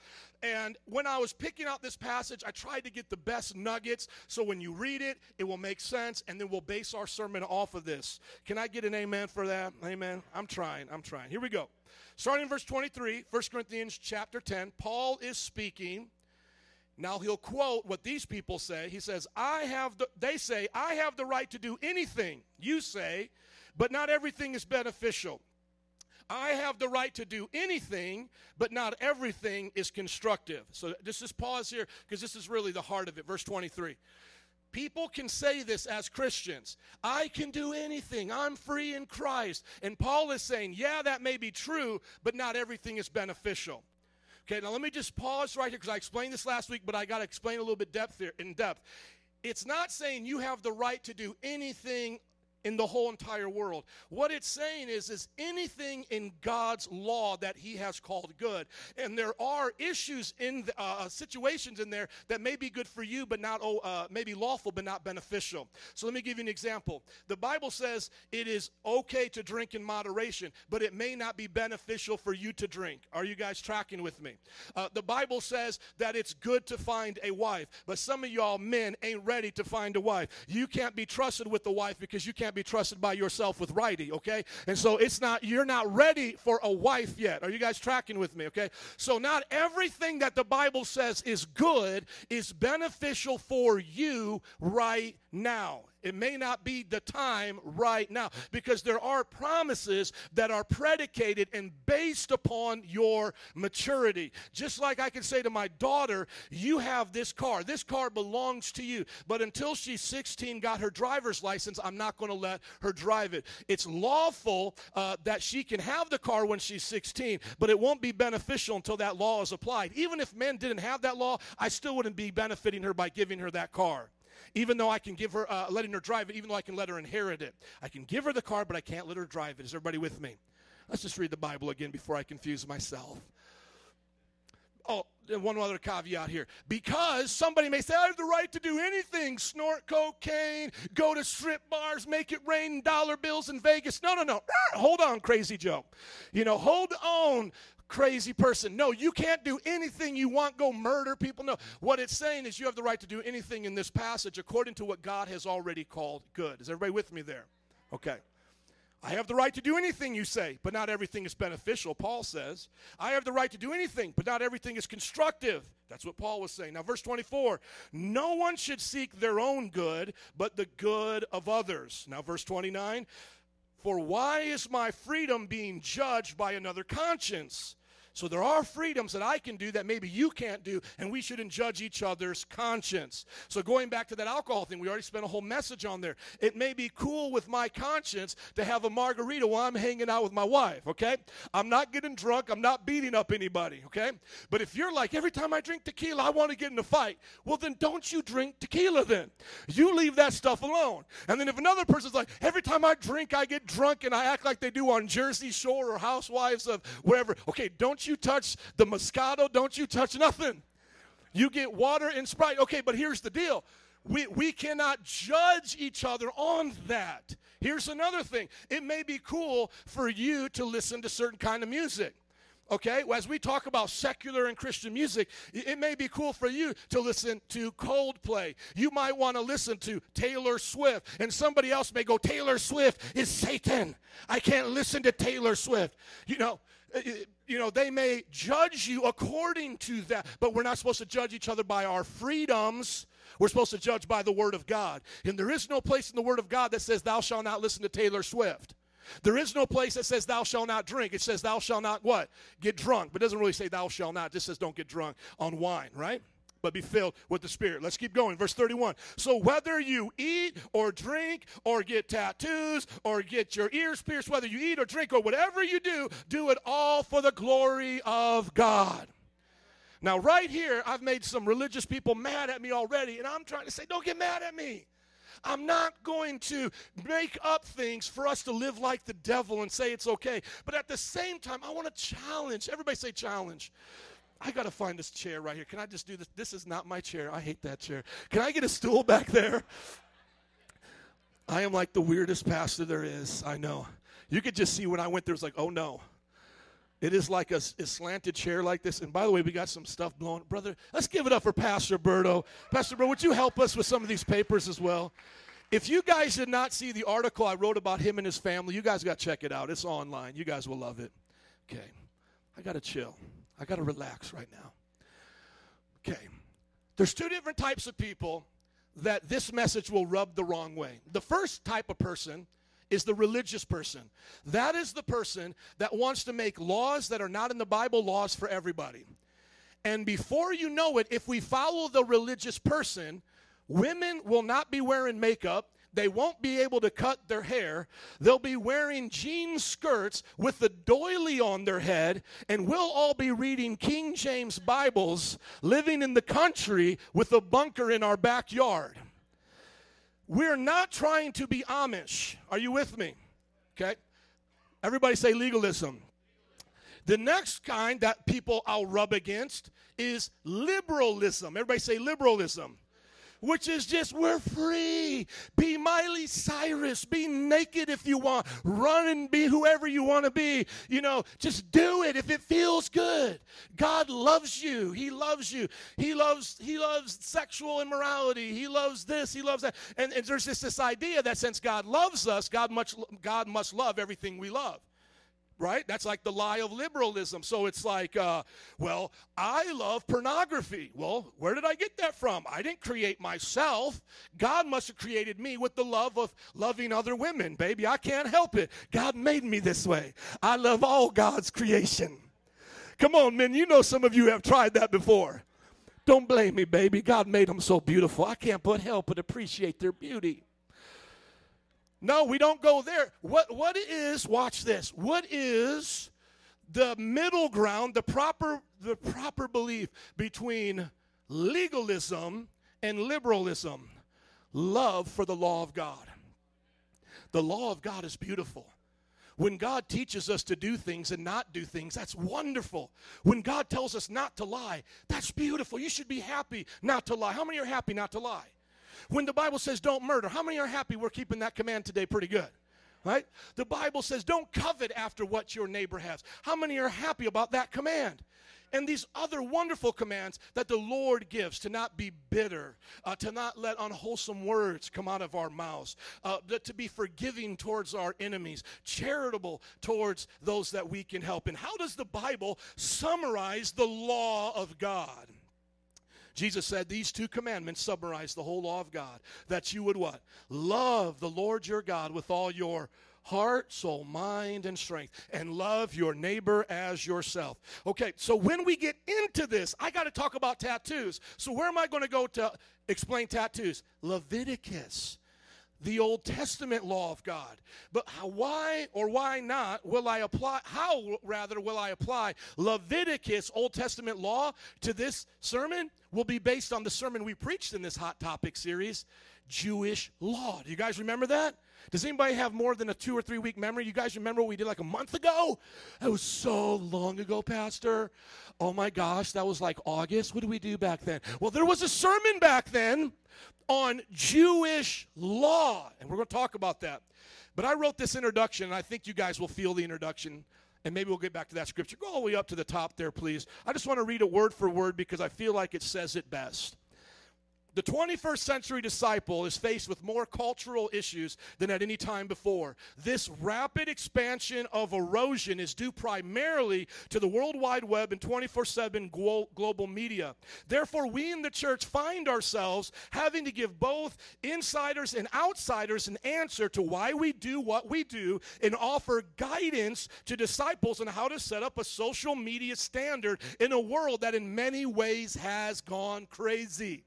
And when I was picking out this passage, I tried to get the best nuggets so when you read it, it will make sense, and then we'll base our sermon off of this. Can I get an amen for that? Amen. I'm trying. I'm trying. Here we go. Starting in verse 23, 1 Corinthians chapter 10, Paul is speaking. Now he'll quote what these people say. He says, I have the, they say, I have the right to do anything you say, but not everything is beneficial. I have the right to do anything, but not everything is constructive. So just just pause here because this is really the heart of it. Verse 23. People can say this as Christians. I can do anything. I'm free in Christ. And Paul is saying, yeah, that may be true, but not everything is beneficial. Okay, now let me just pause right here because I explained this last week, but I got to explain a little bit depth here, in depth. It's not saying you have the right to do anything in the whole entire world. What it's saying is, is anything in God's law that He has called good. And there are issues in the, uh, situations in there that may be good for you, but not oh, uh, maybe lawful, but not beneficial. So let me give you an example. The Bible says it is okay to drink in moderation, but it may not be beneficial for you to drink. Are you guys tracking with me? Uh, the Bible says that it's good to find a wife, but some of y'all men ain't ready to find a wife. You can't be trusted with the wife because you can't be trusted by yourself with righty, okay? And so it's not, you're not ready for a wife yet. Are you guys tracking with me, okay? So not everything that the Bible says is good is beneficial for you right now. It may not be the time right now because there are promises that are predicated and based upon your maturity. Just like I can say to my daughter, You have this car. This car belongs to you. But until she's 16, got her driver's license, I'm not going to let her drive it. It's lawful uh, that she can have the car when she's 16, but it won't be beneficial until that law is applied. Even if men didn't have that law, I still wouldn't be benefiting her by giving her that car even though I can give her, uh, letting her drive it, even though I can let her inherit it. I can give her the car, but I can't let her drive it. Is everybody with me? Let's just read the Bible again before I confuse myself. Oh, one other caveat here. Because somebody may say, I have the right to do anything snort cocaine, go to strip bars, make it rain dollar bills in Vegas. No, no, no. Hold on, crazy Joe. You know, hold on, crazy person. No, you can't do anything you want, go murder people. No. What it's saying is you have the right to do anything in this passage according to what God has already called good. Is everybody with me there? Okay. I have the right to do anything you say, but not everything is beneficial, Paul says. I have the right to do anything, but not everything is constructive. That's what Paul was saying. Now, verse 24 no one should seek their own good, but the good of others. Now, verse 29 for why is my freedom being judged by another conscience? So there are freedoms that I can do that maybe you can't do, and we shouldn't judge each other's conscience. So going back to that alcohol thing, we already spent a whole message on there. It may be cool with my conscience to have a margarita while I'm hanging out with my wife, okay? I'm not getting drunk, I'm not beating up anybody, okay? But if you're like, every time I drink tequila, I want to get in a fight, well, then don't you drink tequila then. You leave that stuff alone. And then if another person's like, every time I drink, I get drunk and I act like they do on Jersey Shore or Housewives of wherever, okay, don't you touch the Moscato, don't you touch nothing. You get water and Sprite. Okay, but here's the deal. We, we cannot judge each other on that. Here's another thing. It may be cool for you to listen to certain kind of music. Okay, as we talk about secular and Christian music, it may be cool for you to listen to Coldplay. You might want to listen to Taylor Swift, and somebody else may go, Taylor Swift is Satan. I can't listen to Taylor Swift. You know, Uh, uh, you know, they may judge you according to that, but we're not supposed to judge each other by our freedoms. We're supposed to judge by the Word of God. And there is no place in the Word of God that says, Thou shalt not listen to Taylor Swift. There is no place that says, Thou shalt not drink. It says, Thou shalt not what? Get drunk. But doesn't really say, Thou shalt not. It just says, Don't get drunk on wine, right? But be filled with the Spirit. Let's keep going. Verse 31. So whether you eat or drink or get tattoos or get your ears pierced, whether you eat or drink or whatever you do, do it all for the glory of God. Now, right here, I've made some religious people mad at me already, and I'm trying to say, don't get mad at me. I'm not going to make up things for us to live like the devil and say it's okay. But at the same time, I want to challenge. Everybody say challenge. I got to find this chair right here. Can I just do this? This is not my chair. I hate that chair. Can I get a stool back there? I am like the weirdest pastor there is. I know. You could just see when I went there, it's like, oh no. It is like a, a slanted chair like this. And by the way, we got some stuff blown. Brother, let's give it up for Pastor Berto. Pastor Berto, would you help us with some of these papers as well? If you guys did not see the article I wrote about him and his family, you guys got to check it out. It's online. You guys will love it. Okay. I got to chill. I got to relax right now. Okay. There's two different types of people that this message will rub the wrong way. The first type of person is the religious person. That is the person that wants to make laws that are not in the Bible laws for everybody. And before you know it, if we follow the religious person, women will not be wearing makeup. They won't be able to cut their hair. They'll be wearing jean skirts with the doily on their head, and we'll all be reading King James Bibles, living in the country with a bunker in our backyard. We're not trying to be Amish. Are you with me? Okay. Everybody say legalism. The next kind that people I'll rub against is liberalism. Everybody say liberalism. Which is just, we're free. Be Miley Cyrus. Be naked if you want. Run and be whoever you want to be. You know, just do it if it feels good. God loves you. He loves you. He loves, he loves sexual immorality. He loves this. He loves that. And, and there's just this idea that since God loves us, God, much, God must love everything we love right? That's like the lie of liberalism. So it's like, uh, well, I love pornography. Well, where did I get that from? I didn't create myself. God must have created me with the love of loving other women, baby. I can't help it. God made me this way. I love all God's creation. Come on, men. You know some of you have tried that before. Don't blame me, baby. God made them so beautiful. I can't but help but appreciate their beauty. No, we don't go there. What what is, watch this. What is the middle ground, the proper the proper belief between legalism and liberalism? Love for the law of God. The law of God is beautiful. When God teaches us to do things and not do things, that's wonderful. When God tells us not to lie, that's beautiful. You should be happy not to lie. How many are happy not to lie? When the Bible says don't murder, how many are happy we're keeping that command today pretty good? Right? The Bible says don't covet after what your neighbor has. How many are happy about that command? and these other wonderful commands that the Lord gives to not be bitter, uh, to not let unwholesome words come out of our mouths, uh, to be forgiving towards our enemies, charitable towards those that we can help. And how does the Bible summarize the law of God? Jesus said these two commandments summarize the whole law of God. That you would what? Love the Lord your God with all your heart, soul, mind, and strength, and love your neighbor as yourself. Okay, so when we get into this, I got to talk about tattoos. So where am I going to go to explain tattoos? Leviticus the Old Testament law of God. But how, why or why not will I apply, how rather will I apply Leviticus, Old Testament law, to this sermon? Will be based on the sermon we preached in this Hot Topic series, Jewish law. Do you guys remember that? Does anybody have more than a two or three week memory? You guys remember what we did like a month ago? That was so long ago, Pastor. Oh my gosh, that was like August. What did we do back then? Well, there was a sermon back then on Jewish law, and we're going to talk about that. But I wrote this introduction, and I think you guys will feel the introduction, and maybe we'll get back to that scripture. Go all the way up to the top there, please. I just want to read it word for word because I feel like it says it best. The 21st century disciple is faced with more cultural issues than at any time before. This rapid expansion of erosion is due primarily to the World Wide Web and 24 7 global media. Therefore, we in the church find ourselves having to give both insiders and outsiders an answer to why we do what we do and offer guidance to disciples on how to set up a social media standard in a world that in many ways has gone crazy.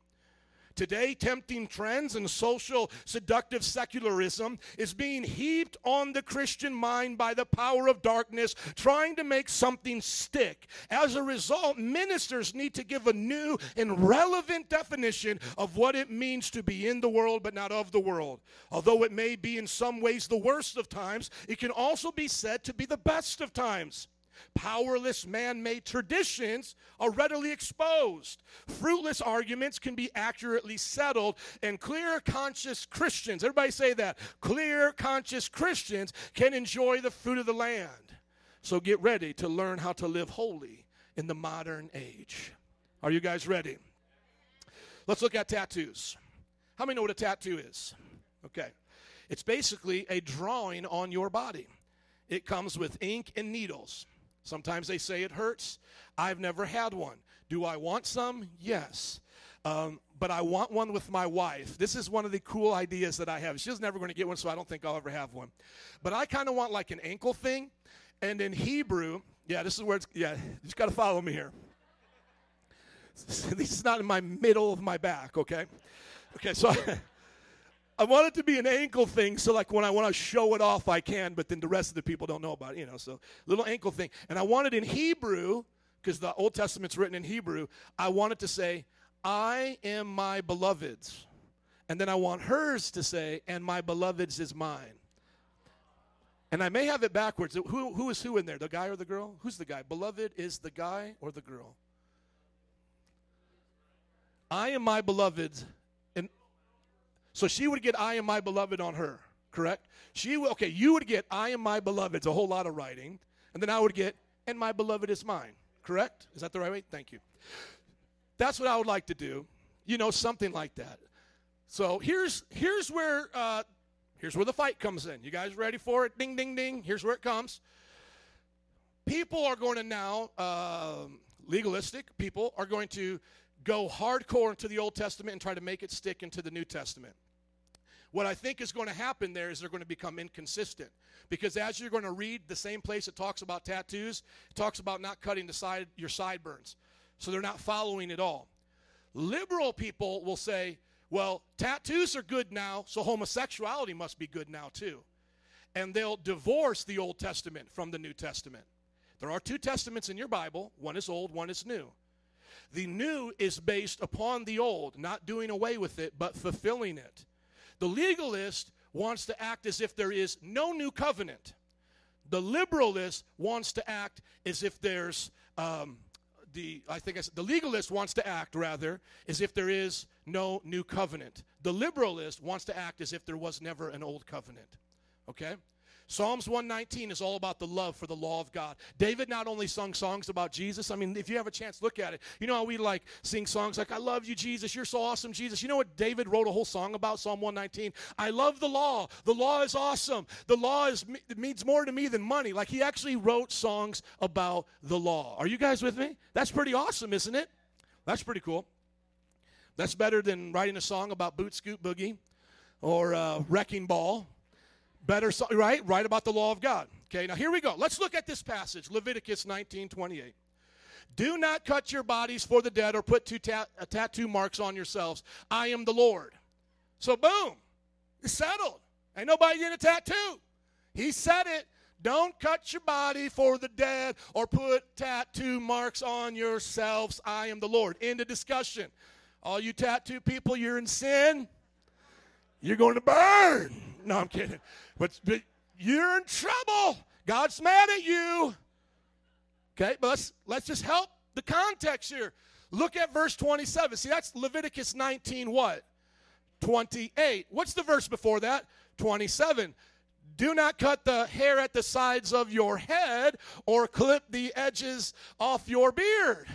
Today, tempting trends and social seductive secularism is being heaped on the Christian mind by the power of darkness, trying to make something stick. As a result, ministers need to give a new and relevant definition of what it means to be in the world but not of the world. Although it may be in some ways the worst of times, it can also be said to be the best of times. Powerless man made traditions are readily exposed. Fruitless arguments can be accurately settled, and clear conscious Christians, everybody say that, clear conscious Christians can enjoy the fruit of the land. So get ready to learn how to live holy in the modern age. Are you guys ready? Let's look at tattoos. How many know what a tattoo is? Okay. It's basically a drawing on your body. It comes with ink and needles. Sometimes they say it hurts. I've never had one. Do I want some? Yes. Um, but I want one with my wife. This is one of the cool ideas that I have. She's never going to get one, so I don't think I'll ever have one. But I kind of want like an ankle thing. And in Hebrew, yeah, this is where it's, yeah, you just got to follow me here. this is not in my middle of my back, okay? Okay, so. I want it to be an ankle thing, so like when I want to show it off, I can, but then the rest of the people don't know about it, you know. So little ankle thing, and I want it in Hebrew because the Old Testament's written in Hebrew. I want it to say, "I am my beloved's," and then I want hers to say, "And my beloved's is mine." And I may have it backwards. Who, who is who in there? The guy or the girl? Who's the guy? Beloved is the guy or the girl? I am my beloved's so she would get I am my beloved on her, correct? She would, okay, you would get I am my beloved. It's a whole lot of writing. And then I would get and my beloved is mine, correct? Is that the right way? Thank you. That's what I would like to do. You know, something like that. So here's here's where uh, here's where the fight comes in. You guys ready for it? Ding, ding, ding. Here's where it comes. People are going to now, uh, legalistic people are going to go hardcore into the Old Testament and try to make it stick into the New Testament. What I think is going to happen there is they're going to become inconsistent. Because as you're going to read the same place it talks about tattoos, it talks about not cutting the side, your sideburns. So they're not following at all. Liberal people will say, well, tattoos are good now, so homosexuality must be good now too. And they'll divorce the Old Testament from the New Testament. There are two testaments in your Bible one is old, one is new. The new is based upon the old, not doing away with it, but fulfilling it. The legalist wants to act as if there is no new covenant. The liberalist wants to act as if there's um, the I think I said, the legalist wants to act rather as if there is no new covenant. The liberalist wants to act as if there was never an old covenant. Okay? Psalms 119 is all about the love for the law of God. David not only sung songs about Jesus, I mean, if you have a chance, look at it. You know how we like sing songs like, I love you, Jesus, you're so awesome, Jesus. You know what David wrote a whole song about, Psalm 119? I love the law. The law is awesome. The law is, means more to me than money. Like he actually wrote songs about the law. Are you guys with me? That's pretty awesome, isn't it? That's pretty cool. That's better than writing a song about Boot Scoot Boogie or uh, Wrecking Ball Better, right? Right about the law of God. Okay, now here we go. Let's look at this passage, Leviticus 19 28. Do not cut your bodies for the dead or put two ta- uh, tattoo marks on yourselves. I am the Lord. So, boom, it's settled. Ain't nobody getting a tattoo. He said it. Don't cut your body for the dead or put tattoo marks on yourselves. I am the Lord. End of discussion. All you tattoo people, you're in sin. You're going to burn. No, I'm kidding. But, but you're in trouble. God's mad at you. Okay, but let's, let's just help the context here. Look at verse 27. See, that's Leviticus 19, what? 28. What's the verse before that? 27. Do not cut the hair at the sides of your head or clip the edges off your beard.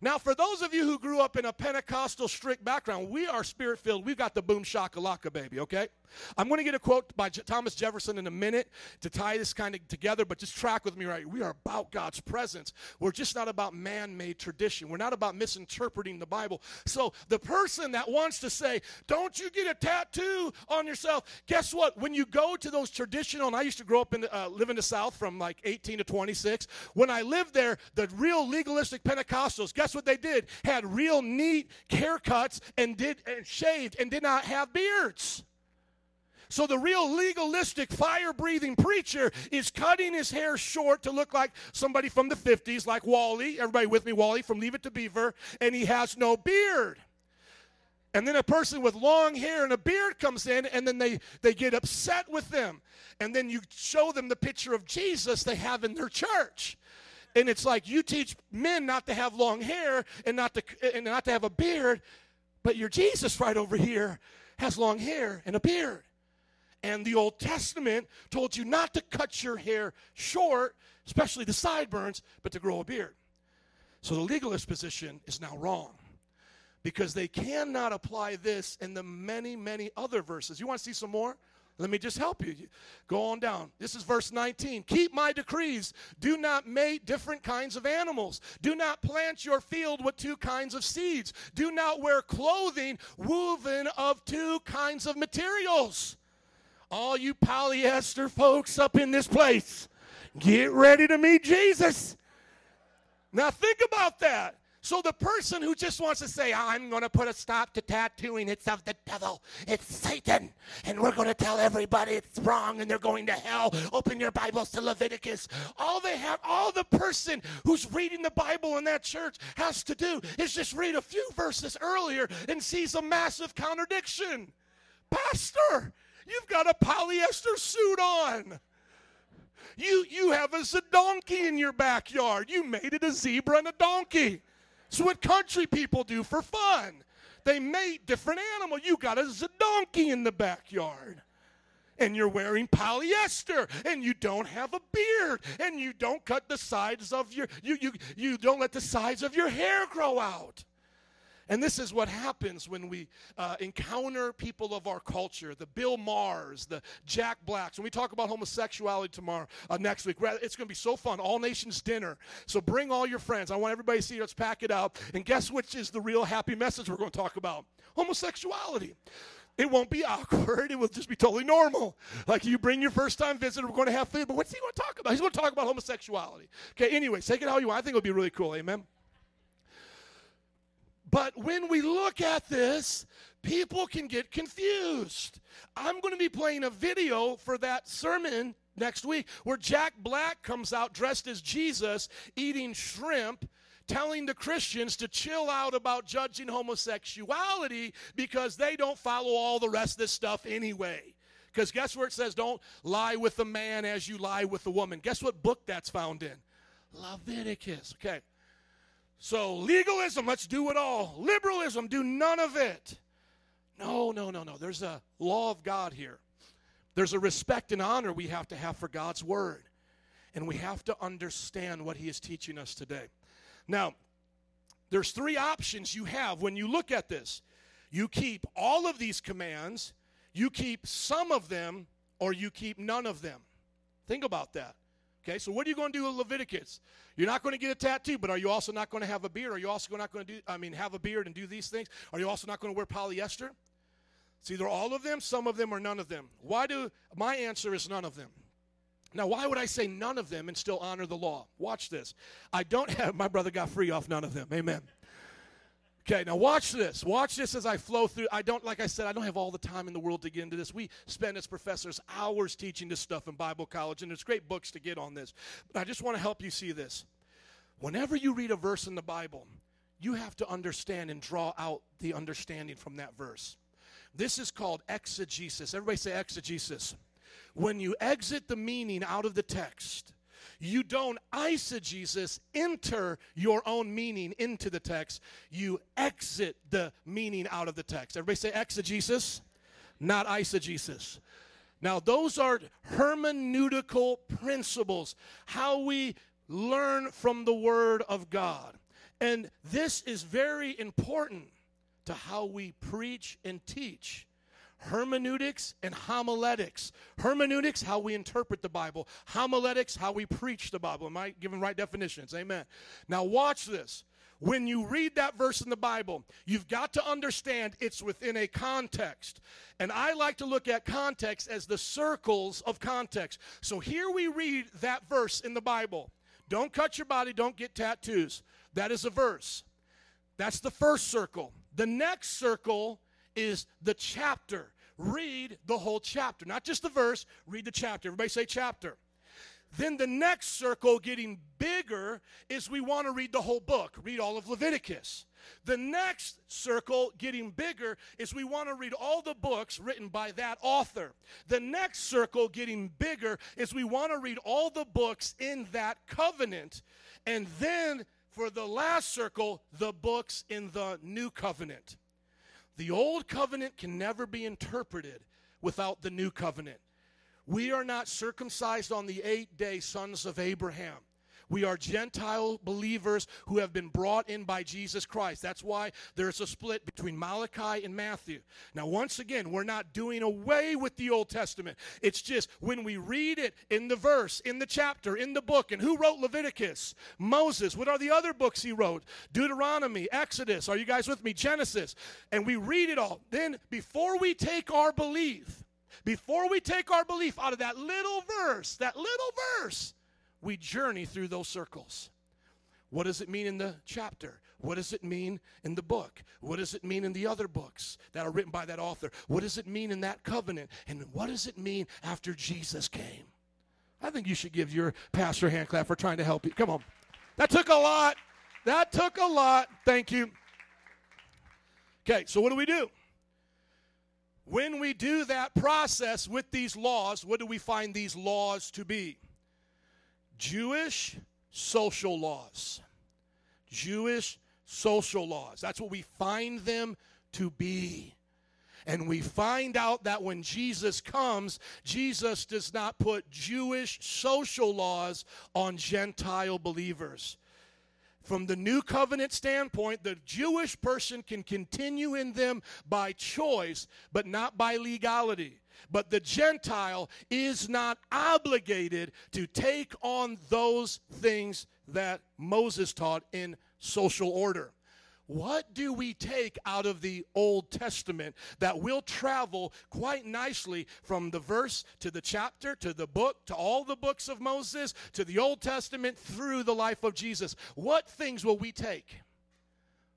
Now, for those of you who grew up in a Pentecostal strict background, we are spirit filled. We've got the boom shakalaka, baby, okay? I'm going to get a quote by J- Thomas Jefferson in a minute to tie this kind of together, but just track with me right. We are about God's presence. We're just not about man made tradition. We're not about misinterpreting the Bible. So, the person that wants to say, don't you get a tattoo on yourself, guess what? When you go to those traditional, and I used to grow up in, uh, live in the South from like 18 to 26, when I lived there, the real legalistic Pentecostals, guess what they did? Had real neat haircuts and did and shaved and did not have beards. So the real legalistic, fire breathing preacher is cutting his hair short to look like somebody from the 50s, like Wally. Everybody with me, Wally from Leave It to Beaver, and he has no beard. And then a person with long hair and a beard comes in, and then they, they get upset with them. And then you show them the picture of Jesus they have in their church. And it's like you teach men not to have long hair and not to, and not to have a beard, but your Jesus right over here has long hair and a beard. And the Old Testament told you not to cut your hair short, especially the sideburns, but to grow a beard. So the legalist position is now wrong because they cannot apply this in the many, many other verses. You want to see some more? Let me just help you. Go on down. This is verse 19. Keep my decrees. Do not mate different kinds of animals. Do not plant your field with two kinds of seeds. Do not wear clothing woven of two kinds of materials. All you polyester folks up in this place, get ready to meet Jesus. Now think about that. So the person who just wants to say, I'm going to put a stop to tattooing, it's of the devil, it's Satan, and we're going to tell everybody it's wrong and they're going to hell. Open your Bibles to Leviticus. All they have, all the person who's reading the Bible in that church has to do is just read a few verses earlier and sees a massive contradiction. Pastor, you've got a polyester suit on. You, you have a donkey in your backyard. You made it a zebra and a donkey. It's what country people do for fun. They mate different animal. You got a donkey in the backyard. And you're wearing polyester, and you don't have a beard, and you don't cut the sides of your you you you don't let the sides of your hair grow out. And this is what happens when we uh, encounter people of our culture, the Bill Maher's, the Jack Blacks. When we talk about homosexuality tomorrow, uh, next week, it's going to be so fun. All Nations Dinner. So bring all your friends. I want everybody to see. Let's pack it out. And guess which is the real happy message we're going to talk about? Homosexuality. It won't be awkward. It will just be totally normal. Like you bring your first time visitor, we're going to have food. But what's he going to talk about? He's going to talk about homosexuality. Okay, anyways, take it how you want. I think it'll be really cool. Amen. But when we look at this, people can get confused. I'm going to be playing a video for that sermon next week where Jack Black comes out dressed as Jesus eating shrimp telling the Christians to chill out about judging homosexuality because they don't follow all the rest of this stuff anyway. Because guess where it says don't lie with the man as you lie with the woman? Guess what book that's found in? Leviticus. Okay. So, legalism, let's do it all. Liberalism, do none of it. No, no, no, no. There's a law of God here. There's a respect and honor we have to have for God's word. And we have to understand what he is teaching us today. Now, there's three options you have when you look at this. You keep all of these commands, you keep some of them, or you keep none of them. Think about that. Okay, so what are you going to do with Leviticus? You're not going to get a tattoo, but are you also not going to have a beard? Are you also not going to do, I mean, have a beard and do these things? Are you also not going to wear polyester? It's either all of them, some of them, or none of them. Why do my answer is none of them? Now, why would I say none of them and still honor the law? Watch this. I don't have, my brother got free off none of them. Amen. Okay, now watch this. Watch this as I flow through. I don't, like I said, I don't have all the time in the world to get into this. We spend as professors hours teaching this stuff in Bible college, and there's great books to get on this. But I just want to help you see this. Whenever you read a verse in the Bible, you have to understand and draw out the understanding from that verse. This is called exegesis. Everybody say exegesis. When you exit the meaning out of the text, you don't eisegesis enter your own meaning into the text. You exit the meaning out of the text. Everybody say exegesis, not eisegesis. Now, those are hermeneutical principles, how we learn from the Word of God. And this is very important to how we preach and teach hermeneutics and homiletics. Hermeneutics, how we interpret the Bible. Homiletics, how we preach the Bible. Am I giving right definitions? Amen. Now, watch this. When you read that verse in the Bible, you've got to understand it's within a context. And I like to look at context as the circles of context. So here we read that verse in the Bible. Don't cut your body, don't get tattoos. That is a verse. That's the first circle. The next circle is the chapter. Read the whole chapter, not just the verse, read the chapter. Everybody say chapter. Then the next circle, getting bigger, is we want to read the whole book, read all of Leviticus. The next circle, getting bigger, is we want to read all the books written by that author. The next circle, getting bigger, is we want to read all the books in that covenant. And then for the last circle, the books in the new covenant. The old covenant can never be interpreted without the new covenant. We are not circumcised on the eight day sons of Abraham. We are Gentile believers who have been brought in by Jesus Christ. That's why there's a split between Malachi and Matthew. Now, once again, we're not doing away with the Old Testament. It's just when we read it in the verse, in the chapter, in the book, and who wrote Leviticus? Moses. What are the other books he wrote? Deuteronomy, Exodus. Are you guys with me? Genesis. And we read it all. Then, before we take our belief, before we take our belief out of that little verse, that little verse, we journey through those circles. What does it mean in the chapter? What does it mean in the book? What does it mean in the other books that are written by that author? What does it mean in that covenant? And what does it mean after Jesus came? I think you should give your pastor a hand clap for trying to help you. Come on. That took a lot. That took a lot. Thank you. Okay, so what do we do? When we do that process with these laws, what do we find these laws to be? Jewish social laws. Jewish social laws. That's what we find them to be. And we find out that when Jesus comes, Jesus does not put Jewish social laws on Gentile believers. From the new covenant standpoint, the Jewish person can continue in them by choice, but not by legality. But the Gentile is not obligated to take on those things that Moses taught in social order. What do we take out of the Old Testament that will travel quite nicely from the verse to the chapter to the book to all the books of Moses to the Old Testament through the life of Jesus? What things will we take?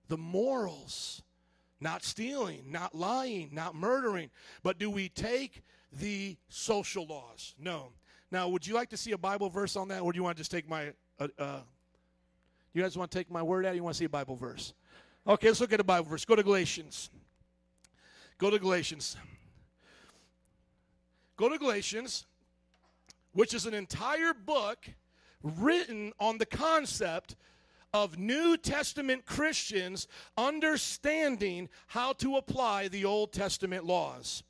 The morals, not stealing, not lying, not murdering, but do we take the social laws? No. Now, would you like to see a Bible verse on that, or do you want to just take my? Uh, uh, you guys want to take my word out? You want to see a Bible verse? Okay, let's look at a Bible verse. Go to Galatians. Go to Galatians. Go to Galatians, which is an entire book written on the concept of New Testament Christians understanding how to apply the Old Testament laws.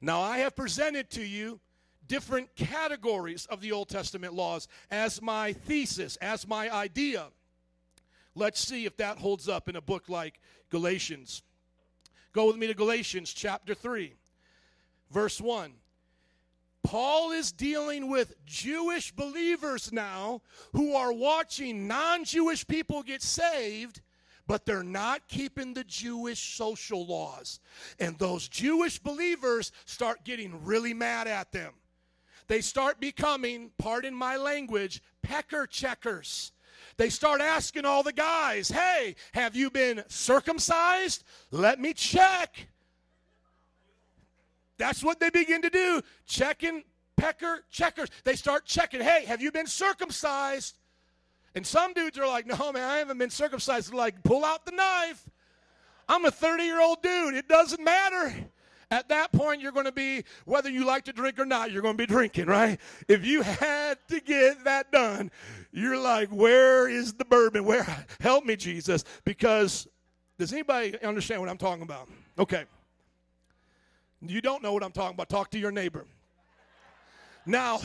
Now, I have presented to you different categories of the Old Testament laws as my thesis, as my idea. Let's see if that holds up in a book like Galatians. Go with me to Galatians chapter 3, verse 1. Paul is dealing with Jewish believers now who are watching non Jewish people get saved, but they're not keeping the Jewish social laws. And those Jewish believers start getting really mad at them. They start becoming, pardon my language, pecker checkers. They start asking all the guys, hey, have you been circumcised? Let me check. That's what they begin to do. Checking, pecker, checkers. They start checking, hey, have you been circumcised? And some dudes are like, no, man, I haven't been circumcised. They're like, pull out the knife. I'm a 30 year old dude. It doesn't matter. At that point, you're going to be, whether you like to drink or not, you're going to be drinking, right? If you had to get that done, you're like, where is the bourbon? Where? Help me, Jesus. Because does anybody understand what I'm talking about? Okay. You don't know what I'm talking about. Talk to your neighbor. Now,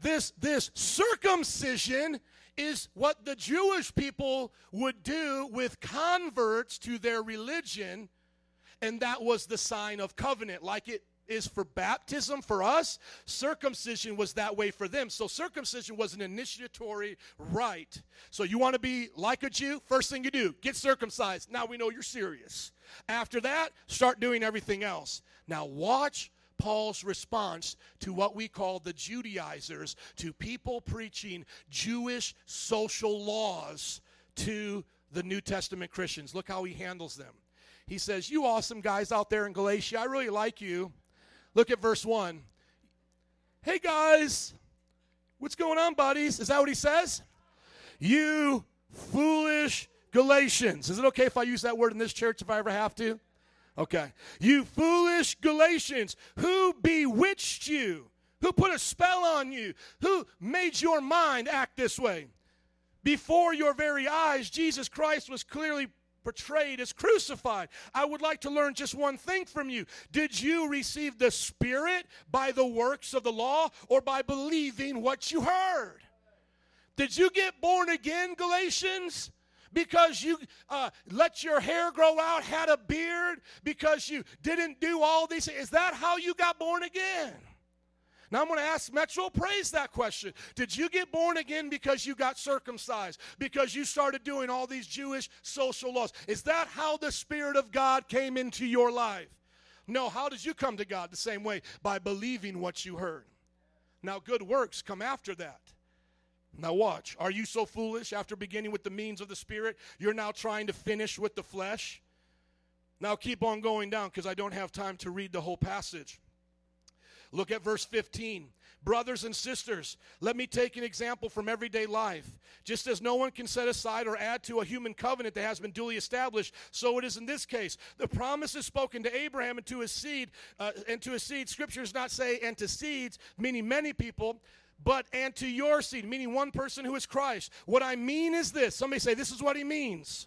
this this circumcision is what the Jewish people would do with converts to their religion and that was the sign of covenant. Like it is for baptism for us circumcision was that way for them. So circumcision was an initiatory rite. So you want to be like a jew? First thing you do get circumcised. Now we know you're serious after that start doing everything else now watch Paul's response to what we call the Judaizers, to people preaching Jewish social laws to the New Testament Christians. Look how he handles them. He says, You awesome guys out there in Galatia, I really like you. Look at verse 1. Hey guys, what's going on, buddies? Is that what he says? You foolish Galatians. Is it okay if I use that word in this church if I ever have to? Okay. You foolish Galatians, who bewitched you? Who put a spell on you? Who made your mind act this way? Before your very eyes, Jesus Christ was clearly portrayed as crucified. I would like to learn just one thing from you. Did you receive the Spirit by the works of the law or by believing what you heard? Did you get born again, Galatians? Because you uh, let your hair grow out, had a beard, because you didn't do all these things? Is that how you got born again? Now I'm going to ask Metro Praise that question. Did you get born again because you got circumcised? Because you started doing all these Jewish social laws? Is that how the Spirit of God came into your life? No, how did you come to God the same way? By believing what you heard. Now, good works come after that. Now, watch. Are you so foolish after beginning with the means of the Spirit? You're now trying to finish with the flesh? Now, keep on going down because I don't have time to read the whole passage. Look at verse 15. Brothers and sisters, let me take an example from everyday life. Just as no one can set aside or add to a human covenant that has been duly established, so it is in this case. The promise is spoken to Abraham and to his seed, uh, and to his seed. Scriptures not say and to seeds, meaning many people, but and to your seed, meaning one person who is Christ. What I mean is this. Somebody say, this is what he means.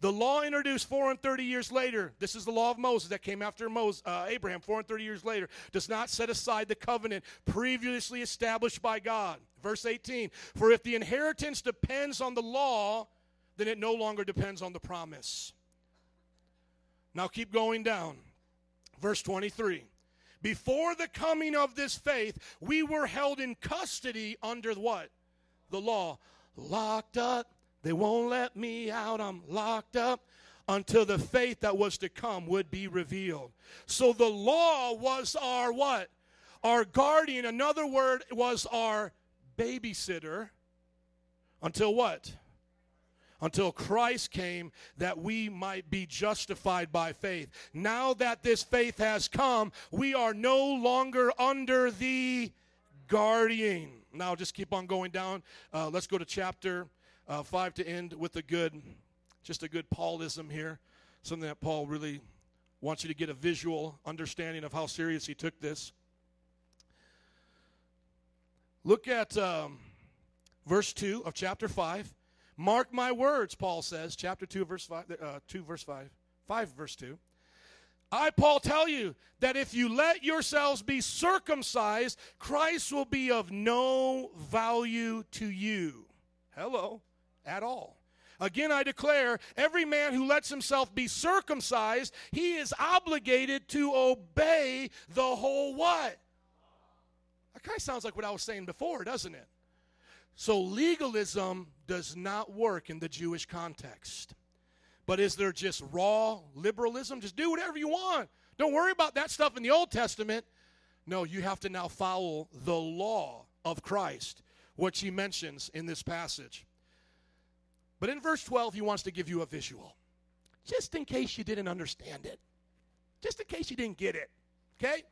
The law introduced 430 years later, this is the law of Moses that came after Moses, uh, Abraham 430 years later, does not set aside the covenant previously established by God. Verse 18 For if the inheritance depends on the law, then it no longer depends on the promise. Now keep going down. Verse 23 before the coming of this faith, we were held in custody under what? The law. Locked up. They won't let me out. I'm locked up until the faith that was to come would be revealed. So the law was our what? Our guardian. Another word was our babysitter until what? Until Christ came that we might be justified by faith. Now that this faith has come, we are no longer under the guardian. Now, just keep on going down. Uh, let's go to chapter uh, 5 to end with a good, just a good Paulism here. Something that Paul really wants you to get a visual understanding of how serious he took this. Look at um, verse 2 of chapter 5. Mark my words, Paul says, chapter 2, verse 5, uh, 2, verse 5, 5, verse 2. I, Paul, tell you that if you let yourselves be circumcised, Christ will be of no value to you. Hello, at all. Again, I declare every man who lets himself be circumcised, he is obligated to obey the whole what? That kind of sounds like what I was saying before, doesn't it? So legalism does not work in the Jewish context. But is there just raw liberalism? Just do whatever you want. Don't worry about that stuff in the Old Testament. No, you have to now follow the law of Christ, which he mentions in this passage. But in verse 12, he wants to give you a visual, just in case you didn't understand it, just in case you didn't get it. Okay?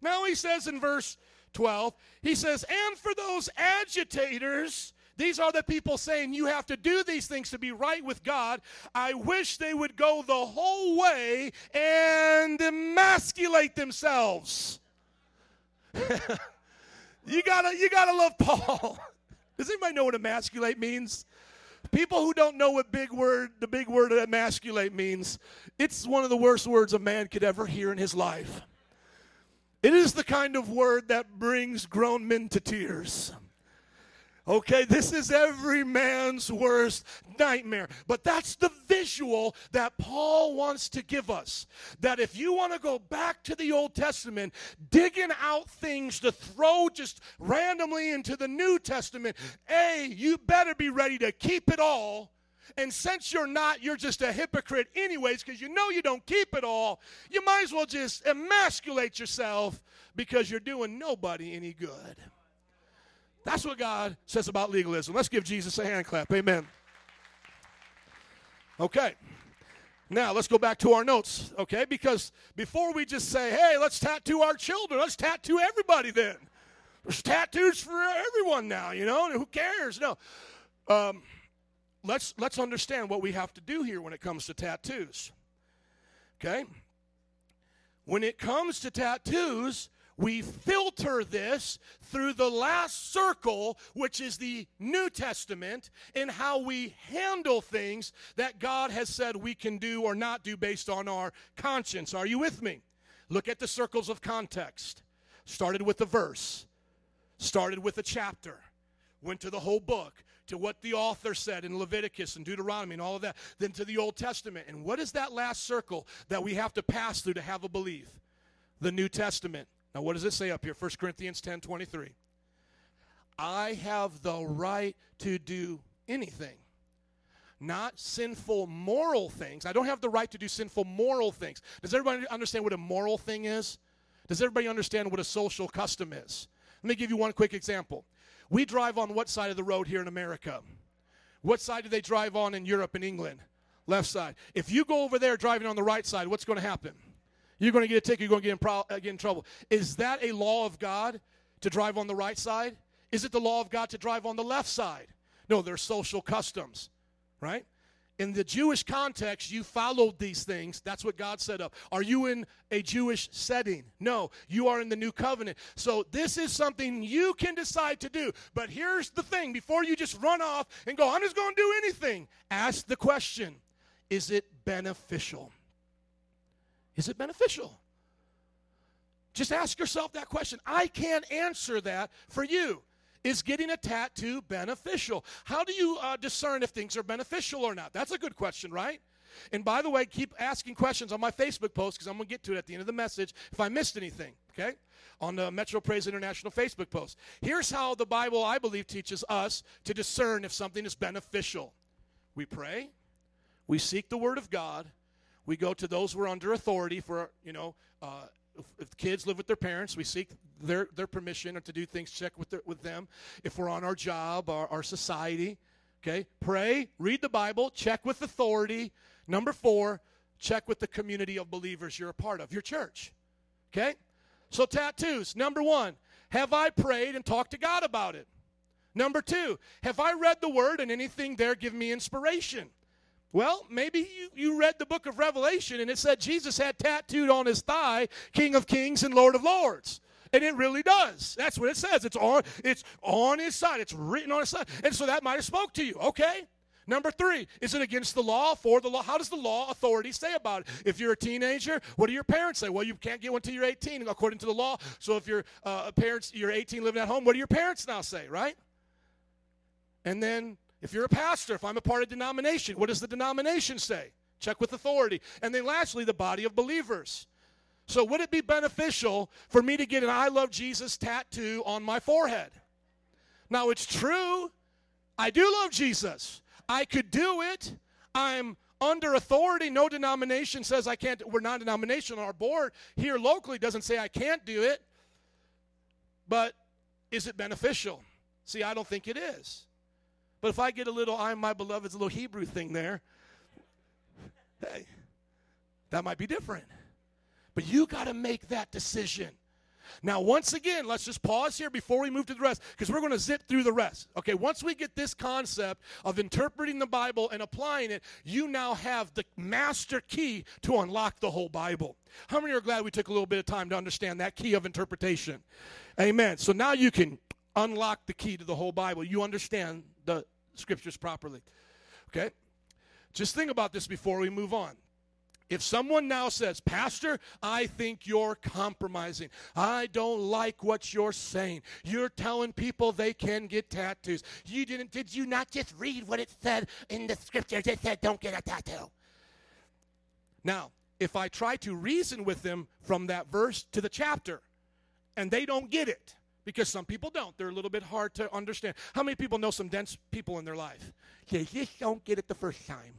Now he says in verse 12, he says, And for those agitators, these are the people saying you have to do these things to be right with God. I wish they would go the whole way and emasculate themselves. you gotta, you gotta love Paul. Does anybody know what emasculate means? People who don't know what big word, the big word emasculate means, it's one of the worst words a man could ever hear in his life. It is the kind of word that brings grown men to tears. Okay, this is every man's worst nightmare. But that's the visual that Paul wants to give us. That if you want to go back to the Old Testament, digging out things to throw just randomly into the New Testament, A, you better be ready to keep it all. And since you're not, you're just a hypocrite, anyways, because you know you don't keep it all, you might as well just emasculate yourself because you're doing nobody any good. That's what God says about legalism. Let's give Jesus a hand clap. Amen. Okay. Now, let's go back to our notes, okay? Because before we just say, hey, let's tattoo our children, let's tattoo everybody then. There's tattoos for everyone now, you know, who cares? No. Um, let's, let's understand what we have to do here when it comes to tattoos, okay? When it comes to tattoos, we filter this through the last circle, which is the New Testament, in how we handle things that God has said we can do or not do based on our conscience. Are you with me? Look at the circles of context. Started with the verse, started with a chapter, went to the whole book, to what the author said in Leviticus and Deuteronomy and all of that, then to the Old Testament. And what is that last circle that we have to pass through to have a belief? The New Testament. Now, what does it say up here? 1 Corinthians 10 23. I have the right to do anything, not sinful moral things. I don't have the right to do sinful moral things. Does everybody understand what a moral thing is? Does everybody understand what a social custom is? Let me give you one quick example. We drive on what side of the road here in America? What side do they drive on in Europe and England? Left side. If you go over there driving on the right side, what's going to happen? You're going to get a ticket, you're going to get in, pro- uh, get in trouble. Is that a law of God to drive on the right side? Is it the law of God to drive on the left side? No, they're social customs, right? In the Jewish context, you followed these things. That's what God set up. Are you in a Jewish setting? No, you are in the new covenant. So this is something you can decide to do. But here's the thing before you just run off and go, I'm just going to do anything, ask the question is it beneficial? Is it beneficial? Just ask yourself that question. I can't answer that for you. Is getting a tattoo beneficial? How do you uh, discern if things are beneficial or not? That's a good question, right? And by the way, keep asking questions on my Facebook post because I'm going to get to it at the end of the message if I missed anything, okay? On the Metro Praise International Facebook post. Here's how the Bible, I believe, teaches us to discern if something is beneficial. We pray, we seek the Word of God, we go to those who are under authority for, you know, uh, if, if kids live with their parents, we seek their, their permission or to do things, check with, their, with them. If we're on our job, our, our society, okay, pray, read the Bible, check with authority. Number four, check with the community of believers you're a part of, your church. Okay? So, tattoos. Number one, have I prayed and talked to God about it? Number two, have I read the word and anything there give me inspiration? Well, maybe you, you read the book of Revelation and it said Jesus had tattooed on his thigh King of Kings and Lord of Lords. And it really does. That's what it says. It's on, it's on his side. It's written on his side. And so that might have spoke to you. Okay. Number three, is it against the law, for the law? How does the law authority say about it? If you're a teenager, what do your parents say? Well, you can't get one until you're 18, according to the law. So if your uh, parents, you're 18 living at home, what do your parents now say, right? And then if you're a pastor, if I'm a part of denomination, what does the denomination say? Check with authority. And then lastly, the body of believers. So would it be beneficial for me to get an I love Jesus tattoo on my forehead? Now it's true. I do love Jesus. I could do it. I'm under authority. No denomination says I can't. We're non denominational. Our board here locally doesn't say I can't do it. But is it beneficial? See, I don't think it is. But if I get a little I'm my beloved's a little Hebrew thing there, hey, that might be different. But you got to make that decision. Now, once again, let's just pause here before we move to the rest because we're going to zip through the rest. Okay, once we get this concept of interpreting the Bible and applying it, you now have the master key to unlock the whole Bible. How many are glad we took a little bit of time to understand that key of interpretation? Amen. So now you can unlock the key to the whole Bible. You understand the scriptures properly. Okay? Just think about this before we move on. If someone now says, Pastor, I think you're compromising. I don't like what you're saying. You're telling people they can get tattoos. You didn't, did you not just read what it said in the scriptures? It said, don't get a tattoo. Now, if I try to reason with them from that verse to the chapter, and they don't get it, because some people don't. They're a little bit hard to understand. How many people know some dense people in their life? They just don't get it the first time.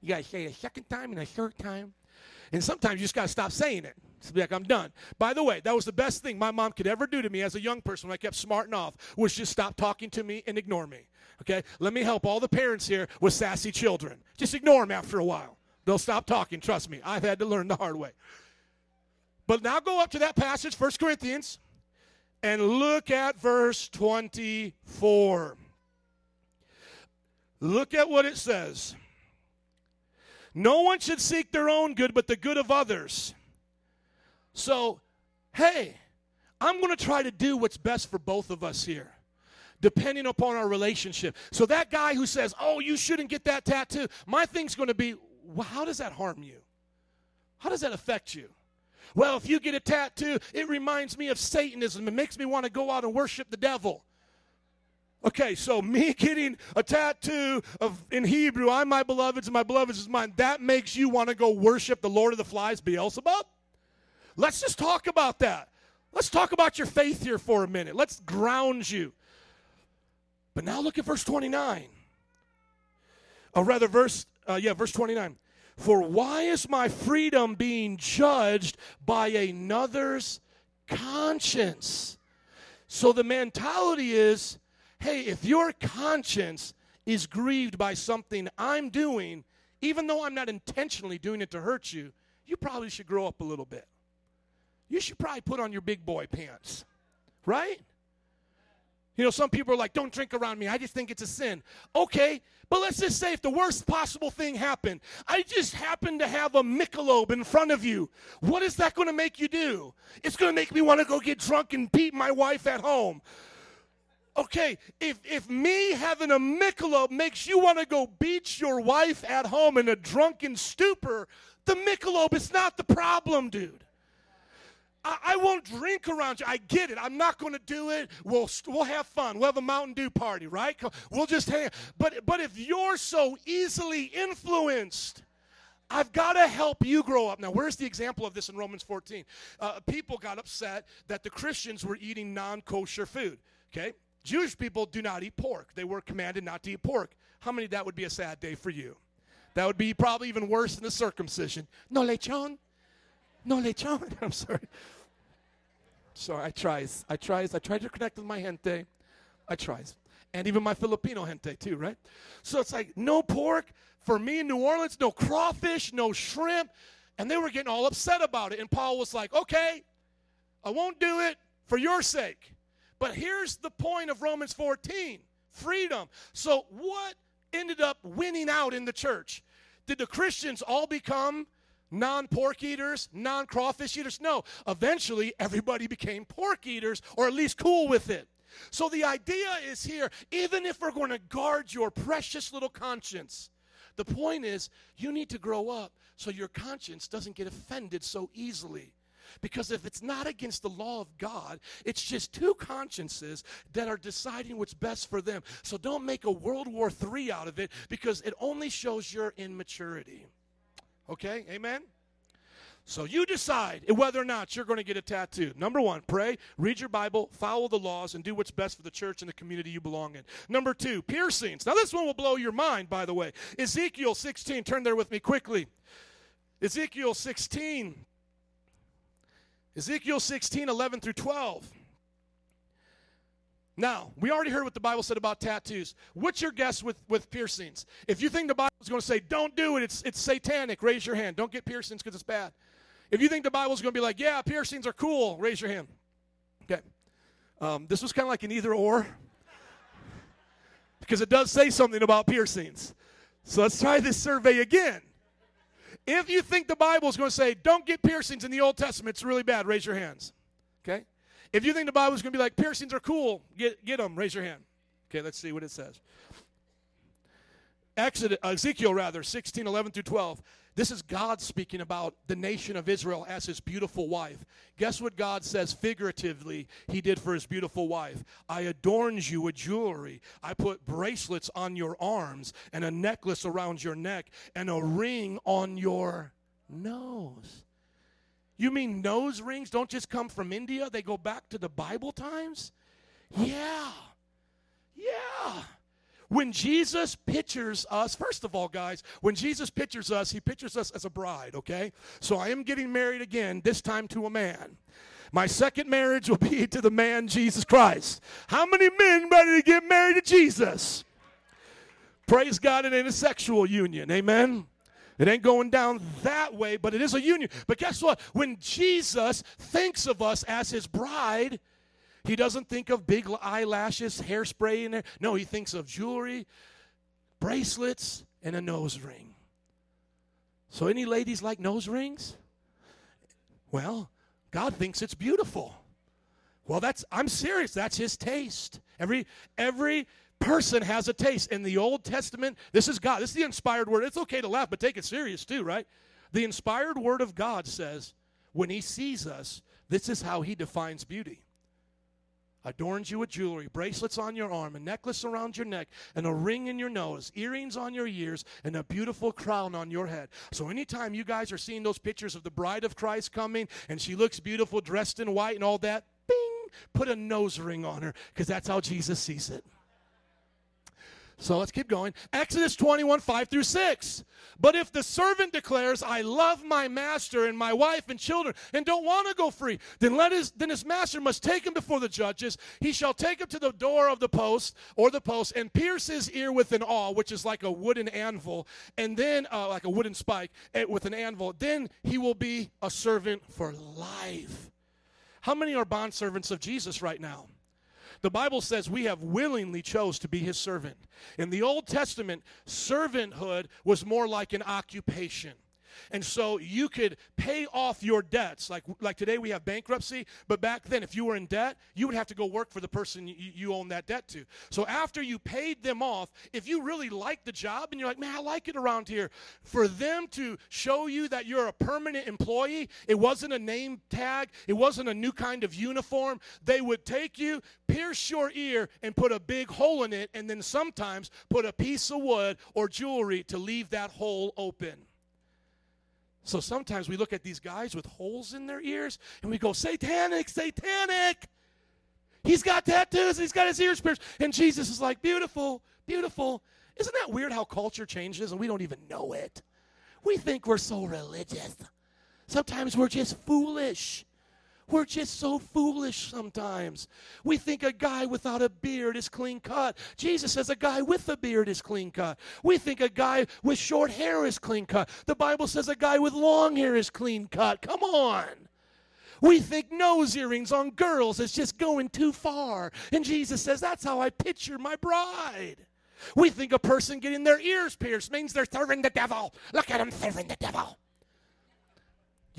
You got to say it a second time and a third time. And sometimes you just got to stop saying it. Be like, I'm done. By the way, that was the best thing my mom could ever do to me as a young person when I kept smarting off, was just stop talking to me and ignore me. Okay? Let me help all the parents here with sassy children. Just ignore them after a while. They'll stop talking. Trust me. I've had to learn the hard way. But now go up to that passage, 1 Corinthians, and look at verse 24. Look at what it says. No one should seek their own good, but the good of others. So, hey, I'm going to try to do what's best for both of us here, depending upon our relationship. So, that guy who says, Oh, you shouldn't get that tattoo, my thing's going to be, well, How does that harm you? How does that affect you? Well, if you get a tattoo, it reminds me of Satanism. It makes me want to go out and worship the devil. Okay, so me getting a tattoo of in Hebrew, I'm my beloved's and my beloved's is mine, that makes you want to go worship the Lord of the Flies, Beelzebub? Let's just talk about that. Let's talk about your faith here for a minute. Let's ground you. But now look at verse 29. Or rather, verse, uh, yeah, verse 29. For why is my freedom being judged by another's conscience? So the mentality is hey, if your conscience is grieved by something I'm doing, even though I'm not intentionally doing it to hurt you, you probably should grow up a little bit. You should probably put on your big boy pants, right? You know, some people are like, don't drink around me. I just think it's a sin. Okay, but let's just say if the worst possible thing happened, I just happen to have a Michelob in front of you. What is that going to make you do? It's going to make me want to go get drunk and beat my wife at home. Okay, if, if me having a Michelob makes you want to go beat your wife at home in a drunken stupor, the Michelob is not the problem, dude. I, I won't drink around you. I get it. I'm not going to do it. We'll, we'll have fun. We'll have a Mountain Dew party, right? We'll just hang. But, but if you're so easily influenced, I've got to help you grow up. Now, where's the example of this in Romans 14? Uh, people got upset that the Christians were eating non kosher food. Okay? Jewish people do not eat pork. They were commanded not to eat pork. How many that would be a sad day for you? That would be probably even worse than the circumcision. No lechon? No lechon? I'm sorry. Sorry, I tries. I tries. I try to connect with my gente. I tries. And even my Filipino gente too, right? So it's like no pork for me in New Orleans, no crawfish, no shrimp. And they were getting all upset about it. And Paul was like, okay, I won't do it for your sake. But here's the point of Romans 14 freedom. So, what ended up winning out in the church? Did the Christians all become non pork eaters, non crawfish eaters? No. Eventually, everybody became pork eaters, or at least cool with it. So, the idea is here even if we're going to guard your precious little conscience, the point is you need to grow up so your conscience doesn't get offended so easily. Because if it's not against the law of God, it's just two consciences that are deciding what's best for them. So don't make a World War III out of it because it only shows your immaturity. Okay? Amen? So you decide whether or not you're going to get a tattoo. Number one, pray, read your Bible, follow the laws, and do what's best for the church and the community you belong in. Number two, piercings. Now, this one will blow your mind, by the way. Ezekiel 16, turn there with me quickly. Ezekiel 16. Ezekiel 16, 11 through 12. Now, we already heard what the Bible said about tattoos. What's your guess with, with piercings? If you think the Bible is going to say, don't do it, it's, it's satanic, raise your hand. Don't get piercings because it's bad. If you think the Bible's going to be like, yeah, piercings are cool, raise your hand. Okay. Um, this was kind of like an either or because it does say something about piercings. So let's try this survey again. If you think the Bible is going to say, don't get piercings in the Old Testament, it's really bad, raise your hands. Okay? If you think the Bible is going to be like, piercings are cool, get, get them, raise your hand. Okay, let's see what it says. Exodus, uh, Ezekiel rather, 16, 11 through 12. This is God speaking about the nation of Israel as his beautiful wife. Guess what God says figuratively he did for his beautiful wife? I adorned you with jewelry. I put bracelets on your arms and a necklace around your neck and a ring on your nose. You mean nose rings don't just come from India? They go back to the Bible times? Yeah. Yeah. When Jesus pictures us, first of all, guys, when Jesus pictures us, he pictures us as a bride, okay? So I am getting married again, this time to a man. My second marriage will be to the man Jesus Christ. How many men ready to get married to Jesus? Praise God, ain't a sexual union, amen? It ain't going down that way, but it is a union. But guess what? When Jesus thinks of us as his bride, he doesn't think of big eyelashes, hairspray in there. No, he thinks of jewelry, bracelets, and a nose ring. So, any ladies like nose rings? Well, God thinks it's beautiful. Well, that's I'm serious. That's his taste. Every every person has a taste. In the Old Testament, this is God. This is the inspired word. It's okay to laugh, but take it serious too, right? The inspired word of God says, when he sees us, this is how he defines beauty adorns you with jewelry, bracelets on your arm, a necklace around your neck, and a ring in your nose, earrings on your ears, and a beautiful crown on your head. So, anytime you guys are seeing those pictures of the bride of Christ coming and she looks beautiful, dressed in white and all that, bing, put a nose ring on her because that's how Jesus sees it. So let's keep going. Exodus 21, 5 through 6. But if the servant declares, I love my master and my wife and children and don't want to go free, then let his then his master must take him before the judges. He shall take him to the door of the post or the post and pierce his ear with an awl, which is like a wooden anvil, and then uh, like a wooden spike eh, with an anvil. Then he will be a servant for life. How many are bond servants of Jesus right now? The Bible says we have willingly chose to be his servant. In the Old Testament, servanthood was more like an occupation. And so you could pay off your debts. Like, like today we have bankruptcy, but back then, if you were in debt, you would have to go work for the person you, you own that debt to. So after you paid them off, if you really like the job and you're like, man, I like it around here, for them to show you that you're a permanent employee, it wasn't a name tag, it wasn't a new kind of uniform. They would take you, pierce your ear, and put a big hole in it, and then sometimes put a piece of wood or jewelry to leave that hole open. So sometimes we look at these guys with holes in their ears and we go, Satanic, satanic. He's got tattoos, and he's got his ears pierced. And Jesus is like, Beautiful, beautiful. Isn't that weird how culture changes and we don't even know it? We think we're so religious. Sometimes we're just foolish. We're just so foolish sometimes. We think a guy without a beard is clean cut. Jesus says a guy with a beard is clean cut. We think a guy with short hair is clean cut. The Bible says a guy with long hair is clean cut. Come on. We think nose earrings on girls is just going too far. And Jesus says, That's how I picture my bride. We think a person getting their ears pierced means they're serving the devil. Look at them serving the devil.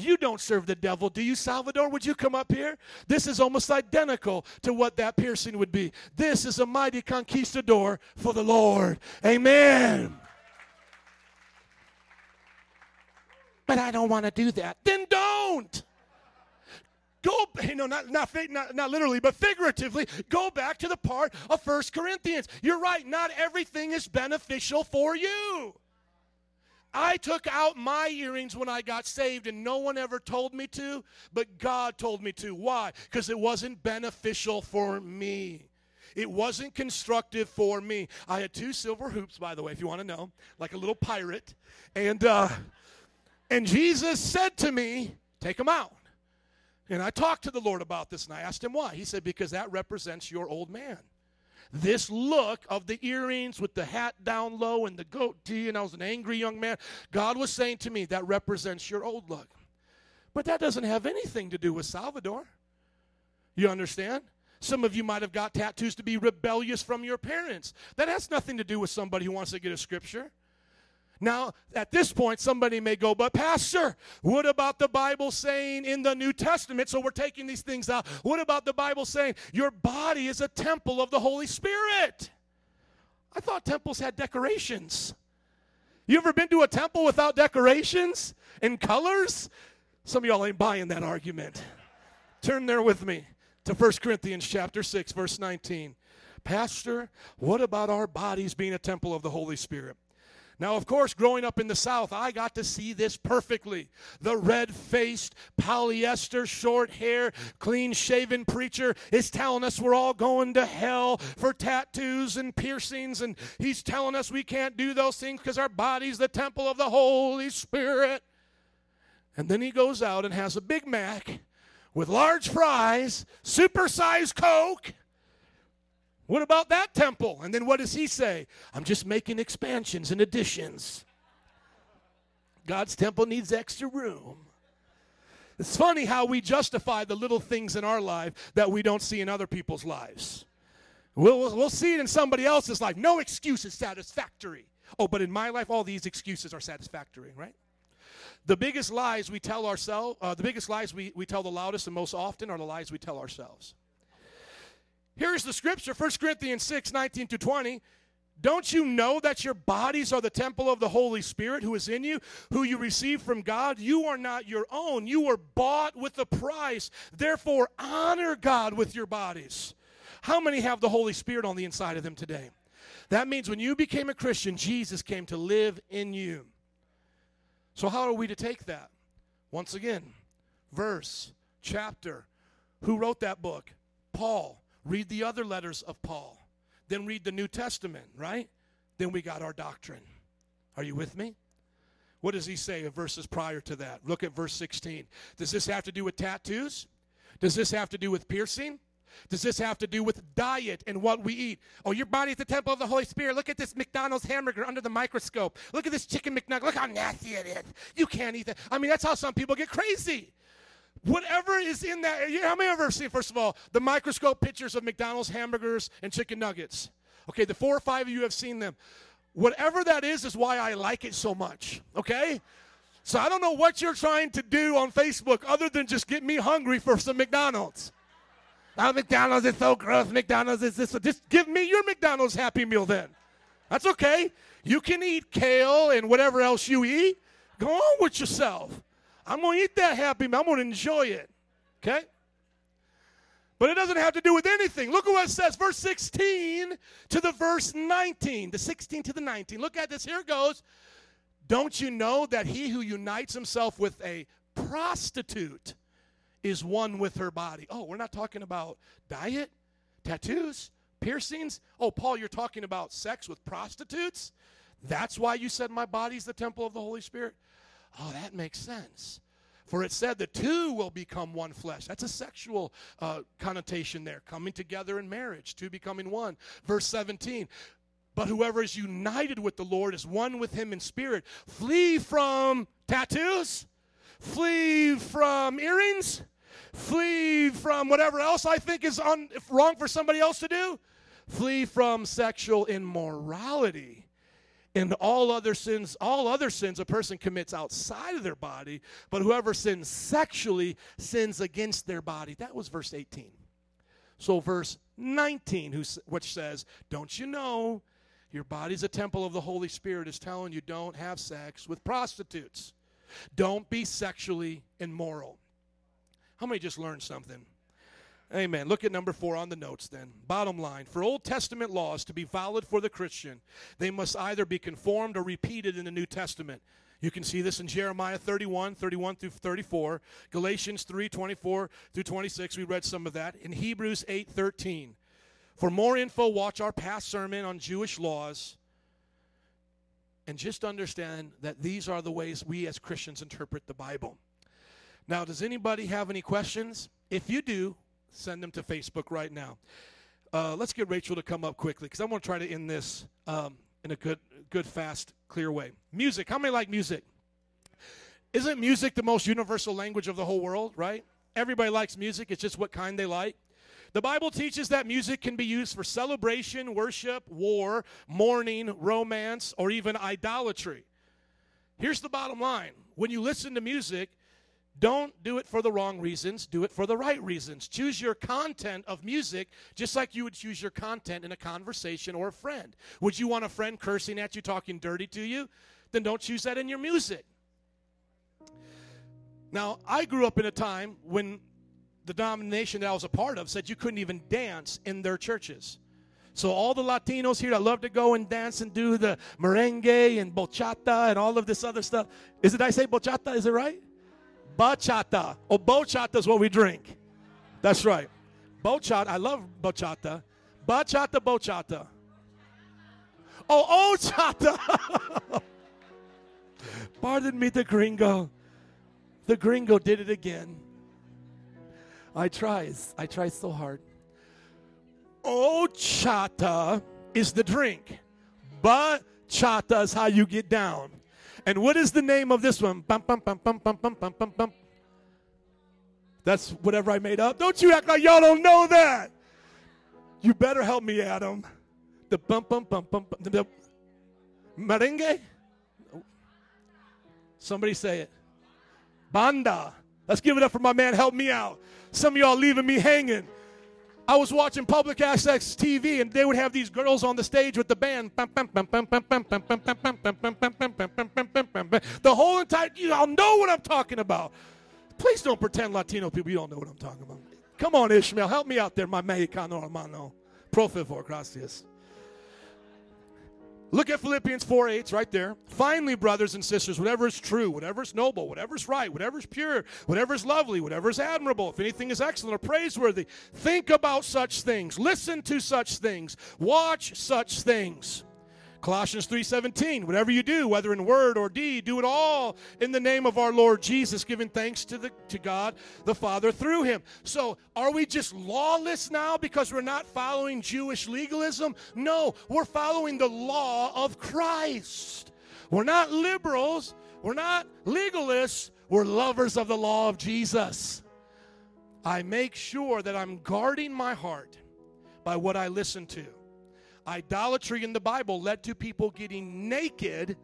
You don't serve the devil, do you, Salvador? Would you come up here? This is almost identical to what that piercing would be. This is a mighty conquistador for the Lord. Amen. But I don't want to do that. Then don't. Go, you know, not, not, not, not literally, but figuratively, go back to the part of First Corinthians. You're right, not everything is beneficial for you. I took out my earrings when I got saved, and no one ever told me to, but God told me to. Why? Because it wasn't beneficial for me. It wasn't constructive for me. I had two silver hoops, by the way, if you want to know, like a little pirate. And uh, and Jesus said to me, "Take them out." And I talked to the Lord about this, and I asked him why. He said, "Because that represents your old man." This look of the earrings with the hat down low and the goatee, and I was an angry young man. God was saying to me, that represents your old look. But that doesn't have anything to do with Salvador. You understand? Some of you might have got tattoos to be rebellious from your parents. That has nothing to do with somebody who wants to get a scripture. Now, at this point, somebody may go, but Pastor, what about the Bible saying in the New Testament? So we're taking these things out. What about the Bible saying your body is a temple of the Holy Spirit? I thought temples had decorations. You ever been to a temple without decorations and colors? Some of y'all ain't buying that argument. Turn there with me to 1 Corinthians chapter 6 verse 19. Pastor, what about our bodies being a temple of the Holy Spirit? Now, of course, growing up in the South, I got to see this perfectly. The red faced, polyester, short hair, clean shaven preacher is telling us we're all going to hell for tattoos and piercings, and he's telling us we can't do those things because our body's the temple of the Holy Spirit. And then he goes out and has a Big Mac with large fries, supersized Coke, what about that temple? And then what does he say? I'm just making expansions and additions. God's temple needs extra room. It's funny how we justify the little things in our life that we don't see in other people's lives. We'll, we'll, see it in somebody else's life. No excuse is satisfactory. Oh, but in my life, all these excuses are satisfactory, right? The biggest lies we tell ourselves, uh, the biggest lies we, we tell the loudest and most often are the lies we tell ourselves. Here's the scripture 1 Corinthians 6 19 to 20. Don't you know that your bodies are the temple of the Holy Spirit who is in you, who you receive from God? You are not your own. You were bought with a price. Therefore, honor God with your bodies. How many have the Holy Spirit on the inside of them today? That means when you became a Christian, Jesus came to live in you. So, how are we to take that? Once again, verse, chapter. Who wrote that book? Paul. Read the other letters of Paul. Then read the New Testament, right? Then we got our doctrine. Are you with me? What does he say in verses prior to that? Look at verse 16. Does this have to do with tattoos? Does this have to do with piercing? Does this have to do with diet and what we eat? Oh, your body is the temple of the Holy Spirit. Look at this McDonald's hamburger under the microscope. Look at this chicken McNugget. Look how nasty it is. You can't eat that. I mean, that's how some people get crazy. Whatever is in that, how many ever seen, first of all, the microscope pictures of McDonald's hamburgers and chicken nuggets? Okay, the four or five of you have seen them. Whatever that is, is why I like it so much, okay? So I don't know what you're trying to do on Facebook other than just get me hungry for some McDonald's. Oh, McDonald's is so gross. McDonald's is this. Just give me your McDonald's Happy Meal then. That's okay. You can eat kale and whatever else you eat. Go on with yourself. I'm going to eat that Happy Meal. I'm going to enjoy it. Okay? But it doesn't have to do with anything. Look at what it says, verse 16 to the verse 19. The 16 to the 19. Look at this. Here it goes. Don't you know that he who unites himself with a prostitute is one with her body? Oh, we're not talking about diet, tattoos, piercings. Oh, Paul, you're talking about sex with prostitutes? That's why you said my body's the temple of the Holy Spirit? Oh, that makes sense. For it said the two will become one flesh. That's a sexual uh, connotation there, coming together in marriage, two becoming one. Verse 17. But whoever is united with the Lord is one with him in spirit. Flee from tattoos, flee from earrings, flee from whatever else I think is un- wrong for somebody else to do. Flee from sexual immorality and all other sins all other sins a person commits outside of their body but whoever sins sexually sins against their body. That was verse 18 so verse 19 who, which says don't you know your body's a temple of the holy spirit is telling you don't have sex with prostitutes. Don't be sexually immoral. How many just learned something Amen. Look at number four on the notes then. Bottom line For Old Testament laws to be valid for the Christian, they must either be conformed or repeated in the New Testament. You can see this in Jeremiah 31, 31 through 34, Galatians 3, 24 through 26. We read some of that. In Hebrews 8, 13. For more info, watch our past sermon on Jewish laws. And just understand that these are the ways we as Christians interpret the Bible. Now, does anybody have any questions? If you do, send them to Facebook right now. Uh, let's get Rachel to come up quickly because I want to try to end this um, in a good, good, fast, clear way. Music. How many like music? Isn't music the most universal language of the whole world, right? Everybody likes music. It's just what kind they like. The Bible teaches that music can be used for celebration, worship, war, mourning, romance, or even idolatry. Here's the bottom line when you listen to music, don't do it for the wrong reasons, do it for the right reasons. Choose your content of music just like you would choose your content in a conversation or a friend. Would you want a friend cursing at you, talking dirty to you? Then don't choose that in your music. Now, I grew up in a time when the denomination that I was a part of said you couldn't even dance in their churches. So all the Latinos here that love to go and dance and do the merengue and bachata and all of this other stuff. Is it I say bachata? Is it right? Bachata. Oh, bachata is what we drink. That's right. Bachata. I love bachata. Bachata, bachata. Oh, ochata. Pardon me, the gringo. The gringo did it again. I tries. I try so hard. Ochata is the drink. Bachata is how you get down. And what is the name of this one? Bum, bum, bum, bum, bum, bum, bum, bum, bum. That's whatever I made up. Don't you act like y'all don't know that. You better help me, Adam. The bum, bum, bum, bum, bum. The merengue? Somebody say it. Banda. Let's give it up for my man. Help me out. Some of y'all leaving me hanging. I was watching public access TV and they would have these girls on the stage with the band. The whole entire, you all know what I'm talking about. Please don't pretend Latino people, you don't know what I'm talking about. Come on, Ishmael, help me out there, my Mexicano hermano. Pro favor, gracias. Look at Philippians 4 8, it's right there. Finally, brothers and sisters, whatever is true, whatever is noble, whatever is right, whatever is pure, whatever is lovely, whatever is admirable, if anything is excellent or praiseworthy, think about such things, listen to such things, watch such things. Colossians 3:17 Whatever you do whether in word or deed do it all in the name of our Lord Jesus giving thanks to the to God the Father through him. So are we just lawless now because we're not following Jewish legalism? No, we're following the law of Christ. We're not liberals, we're not legalists, we're lovers of the law of Jesus. I make sure that I'm guarding my heart by what I listen to. Idolatry in the Bible led to people getting naked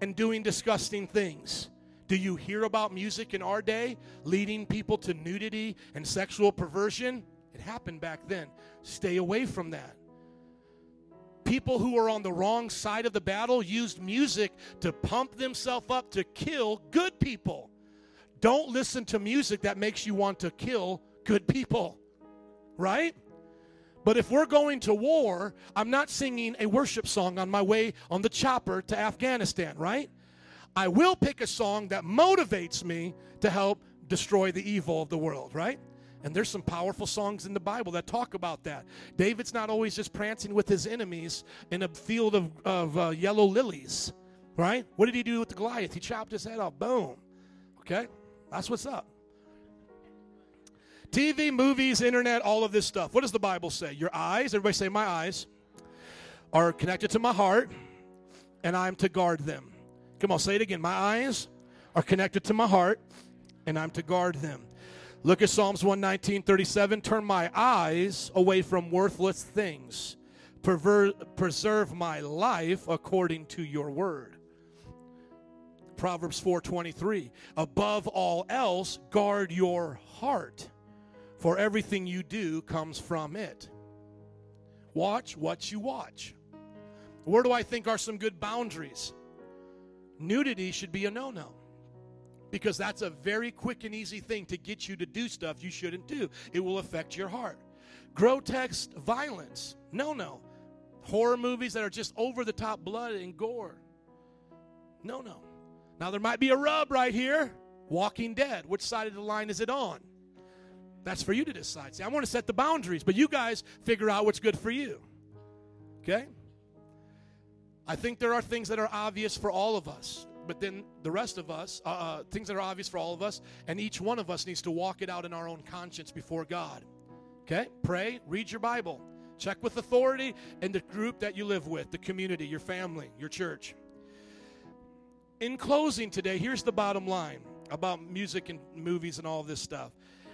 and doing disgusting things. Do you hear about music in our day leading people to nudity and sexual perversion? It happened back then. Stay away from that. People who are on the wrong side of the battle used music to pump themselves up to kill good people. Don't listen to music that makes you want to kill good people. Right? But if we're going to war, I'm not singing a worship song on my way on the chopper to Afghanistan, right? I will pick a song that motivates me to help destroy the evil of the world, right? And there's some powerful songs in the Bible that talk about that. David's not always just prancing with his enemies in a field of, of uh, yellow lilies, right? What did he do with the Goliath? He chopped his head off. Boom. Okay? That's what's up. TV, movies, internet, all of this stuff. What does the Bible say? Your eyes, everybody say, my eyes, are connected to my heart, and I'm to guard them. Come on, say it again. My eyes are connected to my heart, and I'm to guard them. Look at Psalms 119, 37. Turn my eyes away from worthless things. Perver- preserve my life according to your word. Proverbs 4:23 Above all else guard your heart for everything you do comes from it. Watch what you watch. Where do I think are some good boundaries? Nudity should be a no no. because that's a very quick and easy thing to get you to do stuff you shouldn't do. It will affect your heart. Grotesque violence. No, no. Horror movies that are just over the top blood and gore. No, no. Now, there might be a rub right here. Walking Dead. Which side of the line is it on? That's for you to decide. See, I want to set the boundaries, but you guys figure out what's good for you. Okay? I think there are things that are obvious for all of us, but then the rest of us, uh, uh, things that are obvious for all of us, and each one of us needs to walk it out in our own conscience before God. Okay? Pray, read your Bible, check with authority and the group that you live with, the community, your family, your church. In closing today, here's the bottom line about music and movies and all this stuff.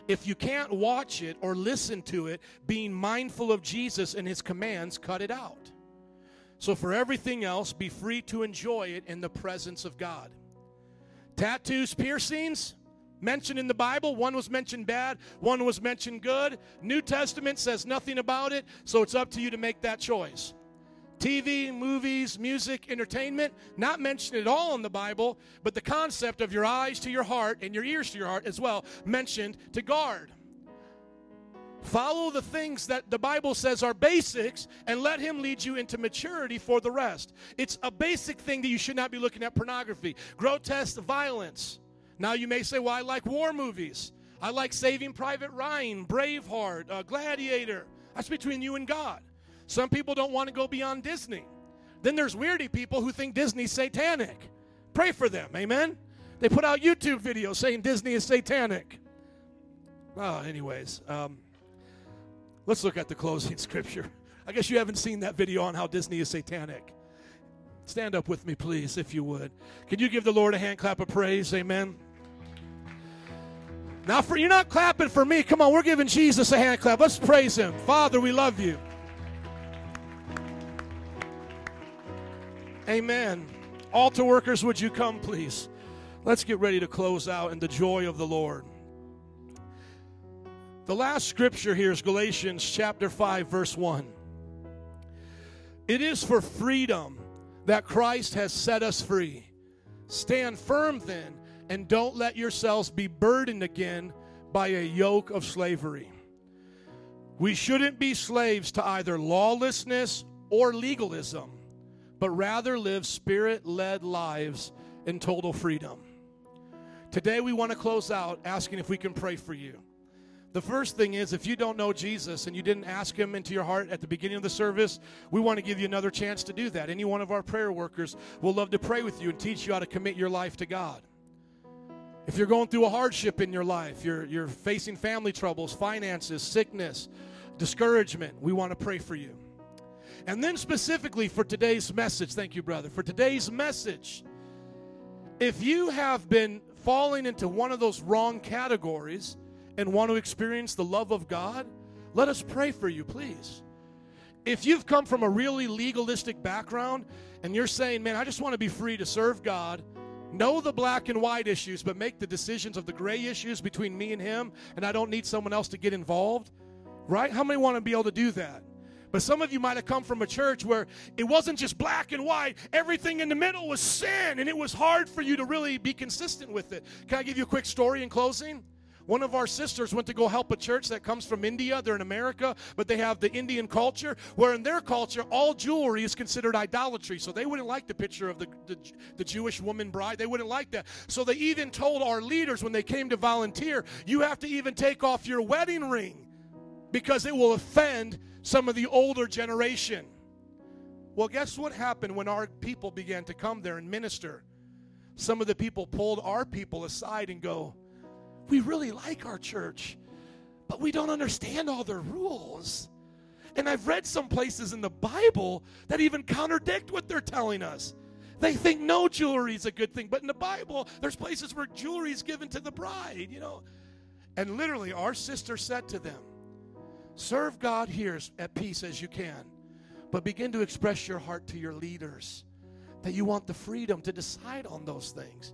If you can't watch it or listen to it, being mindful of Jesus and his commands, cut it out. So, for everything else, be free to enjoy it in the presence of God. Tattoos, piercings, mentioned in the Bible. One was mentioned bad, one was mentioned good. New Testament says nothing about it, so it's up to you to make that choice. TV, movies, music, entertainment, not mentioned at all in the Bible, but the concept of your eyes to your heart and your ears to your heart as well mentioned to guard. Follow the things that the Bible says are basics and let Him lead you into maturity for the rest. It's a basic thing that you should not be looking at pornography, grotesque violence. Now you may say, well, I like war movies. I like Saving Private Ryan, Braveheart, uh, Gladiator. That's between you and God. Some people don't want to go beyond Disney. Then there's weirdy people who think Disney's satanic. Pray for them, amen? They put out YouTube videos saying Disney is satanic. Oh, anyways, um, let's look at the closing scripture. I guess you haven't seen that video on how Disney is satanic. Stand up with me, please, if you would. Can you give the Lord a hand clap of praise? Amen. Now, for you're not clapping for me. Come on, we're giving Jesus a hand clap. Let's praise Him. Father, we love you. Amen. Altar workers, would you come, please? Let's get ready to close out in the joy of the Lord. The last scripture here is Galatians chapter 5, verse 1. It is for freedom that Christ has set us free. Stand firm then, and don't let yourselves be burdened again by a yoke of slavery. We shouldn't be slaves to either lawlessness or legalism, but rather live spirit led lives in total freedom. Today, we want to close out asking if we can pray for you. The first thing is if you don't know Jesus and you didn't ask him into your heart at the beginning of the service, we want to give you another chance to do that. Any one of our prayer workers will love to pray with you and teach you how to commit your life to God. If you're going through a hardship in your life, you're, you're facing family troubles, finances, sickness, discouragement, we want to pray for you. And then, specifically for today's message, thank you, brother, for today's message, if you have been falling into one of those wrong categories, and want to experience the love of God, let us pray for you, please. If you've come from a really legalistic background and you're saying, man, I just want to be free to serve God, know the black and white issues, but make the decisions of the gray issues between me and Him, and I don't need someone else to get involved, right? How many want to be able to do that? But some of you might have come from a church where it wasn't just black and white, everything in the middle was sin, and it was hard for you to really be consistent with it. Can I give you a quick story in closing? One of our sisters went to go help a church that comes from India. They're in America, but they have the Indian culture, where in their culture, all jewelry is considered idolatry. So they wouldn't like the picture of the, the, the, Jewish woman bride. They wouldn't like that. So they even told our leaders when they came to volunteer, you have to even take off your wedding ring because it will offend some of the older generation. Well, guess what happened when our people began to come there and minister? Some of the people pulled our people aside and go, we really like our church, but we don't understand all their rules. And I've read some places in the Bible that even contradict what they're telling us. They think no jewelry is a good thing, but in the Bible, there's places where jewelry is given to the bride, you know. And literally, our sister said to them, Serve God here at peace as you can, but begin to express your heart to your leaders that you want the freedom to decide on those things.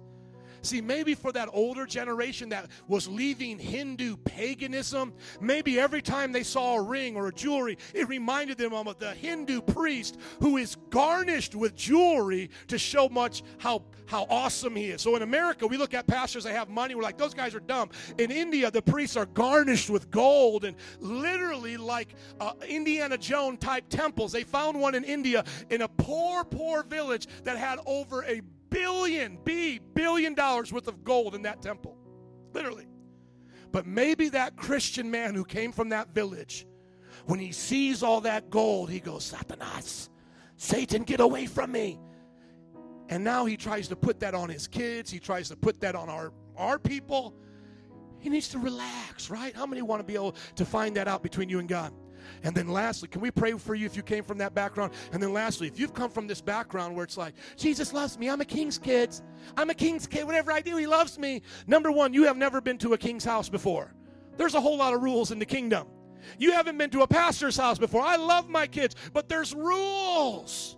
See, maybe for that older generation that was leaving Hindu paganism, maybe every time they saw a ring or a jewelry, it reminded them of the Hindu priest who is garnished with jewelry to show much how, how awesome he is. So in America, we look at pastors that have money, we're like, those guys are dumb. In India, the priests are garnished with gold and literally like uh, Indiana Jones type temples. They found one in India in a poor, poor village that had over a billion, B, billion dollars worth of gold in that temple. Literally. But maybe that Christian man who came from that village, when he sees all that gold, he goes, Satanas, Satan, get away from me. And now he tries to put that on his kids, he tries to put that on our, our people. He needs to relax, right? How many want to be able to find that out between you and God? And then lastly, can we pray for you if you came from that background? And then lastly, if you've come from this background where it's like, Jesus loves me, I'm a king's kid. I'm a king's kid. Whatever I do, he loves me. Number one, you have never been to a king's house before. There's a whole lot of rules in the kingdom. You haven't been to a pastor's house before. I love my kids, but there's rules.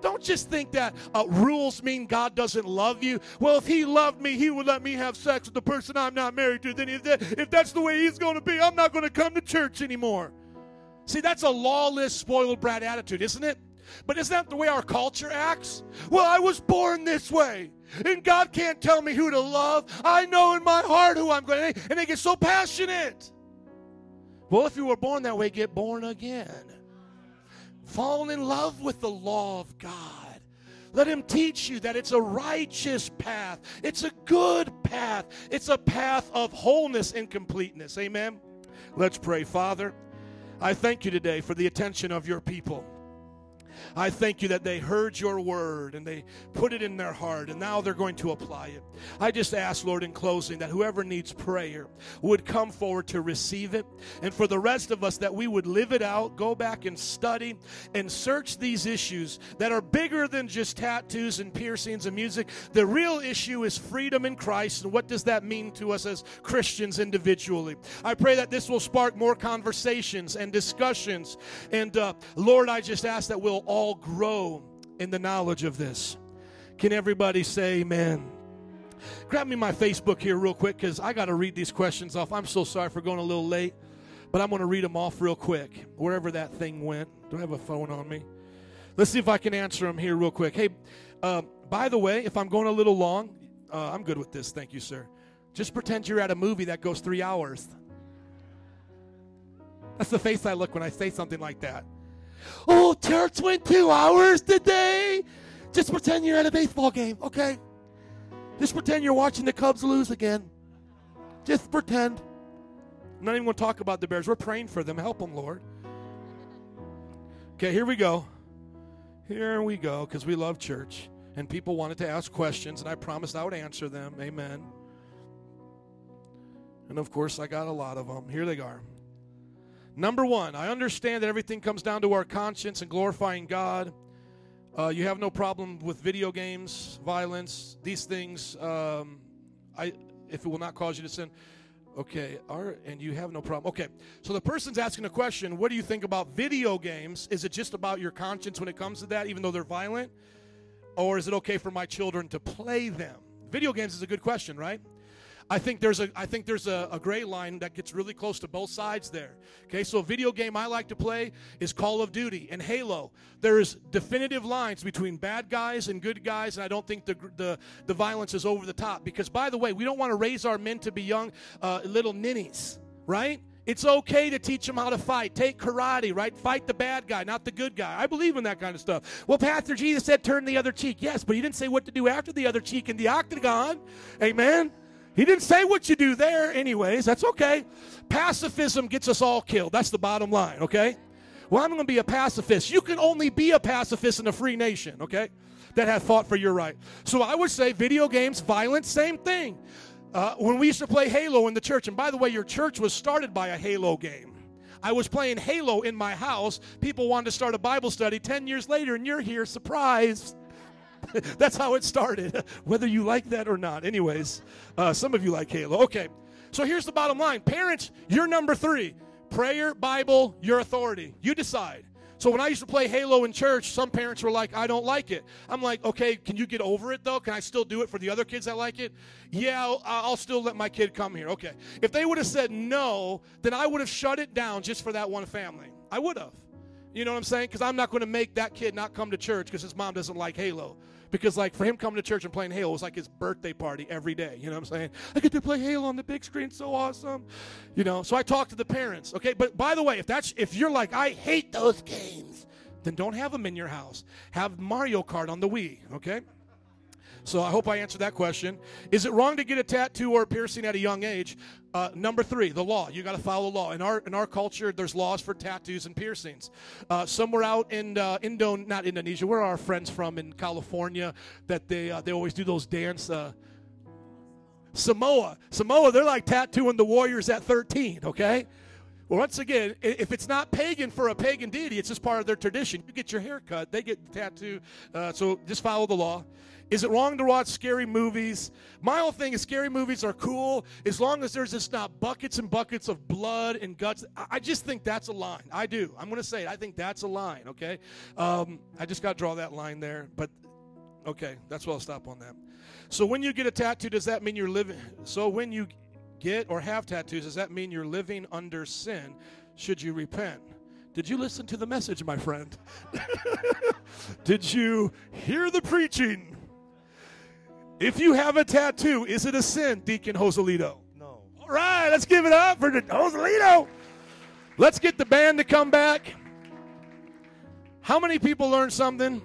Don't just think that uh, rules mean God doesn't love you. Well, if He loved me, He would let me have sex with the person I'm not married to. Then, if, that, if that's the way He's going to be, I'm not going to come to church anymore. See, that's a lawless, spoiled brat attitude, isn't it? But isn't that the way our culture acts? Well, I was born this way, and God can't tell me who to love. I know in my heart who I'm going to, and they get so passionate. Well, if you were born that way, get born again. Fall in love with the law of God. Let him teach you that it's a righteous path. It's a good path. It's a path of wholeness and completeness. Amen. Let's pray. Father, I thank you today for the attention of your people. I thank you that they heard your word and they put it in their heart and now they're going to apply it. I just ask, Lord, in closing, that whoever needs prayer would come forward to receive it. And for the rest of us, that we would live it out, go back and study and search these issues that are bigger than just tattoos and piercings and music. The real issue is freedom in Christ. And what does that mean to us as Christians individually? I pray that this will spark more conversations and discussions. And uh, Lord, I just ask that we'll all grow in the knowledge of this. Can everybody say amen? Grab me my Facebook here real quick because I got to read these questions off. I'm so sorry for going a little late, but I'm going to read them off real quick, wherever that thing went. Do I have a phone on me? Let's see if I can answer them here real quick. Hey, uh, by the way, if I'm going a little long, uh, I'm good with this. Thank you, sir. Just pretend you're at a movie that goes three hours. That's the face I look when I say something like that. Oh, church went two hours today. Just pretend you're at a baseball game, okay? Just pretend you're watching the Cubs lose again. Just pretend. I'm not even going to talk about the Bears. We're praying for them. Help them, Lord. Okay, here we go. Here we go, because we love church. And people wanted to ask questions, and I promised I would answer them. Amen. And of course, I got a lot of them. Here they are. Number one, I understand that everything comes down to our conscience and glorifying God. Uh, you have no problem with video games, violence, these things. Um, I, if it will not cause you to sin, okay. Are, and you have no problem. Okay. So the person's asking a question. What do you think about video games? Is it just about your conscience when it comes to that, even though they're violent, or is it okay for my children to play them? Video games is a good question, right? I think there's a I think there's a, a gray line that gets really close to both sides there. Okay, so a video game I like to play is Call of Duty and Halo. There's definitive lines between bad guys and good guys, and I don't think the the, the violence is over the top. Because by the way, we don't want to raise our men to be young uh, little ninnies, right? It's okay to teach them how to fight. Take karate, right? Fight the bad guy, not the good guy. I believe in that kind of stuff. Well, Pastor Jesus said turn the other cheek. Yes, but he didn't say what to do after the other cheek in the octagon. Amen. He didn't say what you do there, anyways. That's okay. Pacifism gets us all killed. That's the bottom line, okay? Well, I'm going to be a pacifist. You can only be a pacifist in a free nation, okay? That have fought for your right. So I would say video games, violence, same thing. Uh, when we used to play Halo in the church, and by the way, your church was started by a Halo game. I was playing Halo in my house. People wanted to start a Bible study 10 years later, and you're here, surprise. That's how it started, whether you like that or not. Anyways, uh, some of you like Halo. Okay, so here's the bottom line Parents, you're number three. Prayer, Bible, your authority. You decide. So when I used to play Halo in church, some parents were like, I don't like it. I'm like, okay, can you get over it though? Can I still do it for the other kids that like it? Yeah, I'll, I'll still let my kid come here. Okay. If they would have said no, then I would have shut it down just for that one family. I would have. You know what I'm saying? Because I'm not going to make that kid not come to church because his mom doesn't like Halo. Because like for him coming to church and playing Halo was like his birthday party every day. You know what I'm saying? I get to play Halo on the big screen, so awesome. You know. So I talked to the parents. Okay, but by the way, if that's if you're like I hate those games, then don't have them in your house. Have Mario Kart on the Wii. Okay. So I hope I answered that question. Is it wrong to get a tattoo or a piercing at a young age? Uh, number three, the law. You got to follow the law. In our in our culture, there's laws for tattoos and piercings. Uh, somewhere out in uh, Indo, not Indonesia, where are our friends from in California that they uh, they always do those dance. Uh, Samoa, Samoa, they're like tattooing the warriors at 13. Okay. Well, once again, if it's not pagan for a pagan deity, it's just part of their tradition. You get your hair cut, they get the tattoo. Uh, so just follow the law. Is it wrong to watch scary movies? My whole thing is scary movies are cool as long as there's just not buckets and buckets of blood and guts. I, just think that's a line. I do. I'm going to say it. I think that's a line, okay? Um, I just got to draw that line there. But Okay, that's where I'll stop on that. So when you get a tattoo, does that mean you're living? So when you get or have tattoos, does that mean you're living under sin? Should you repent? Did you listen to the message, my friend? Did you hear the preaching? If you have a tattoo, is it a sin, Deacon Joselito? No. All right, let's give it up for the Joselito. Let's get the band to come back. How many people learned something?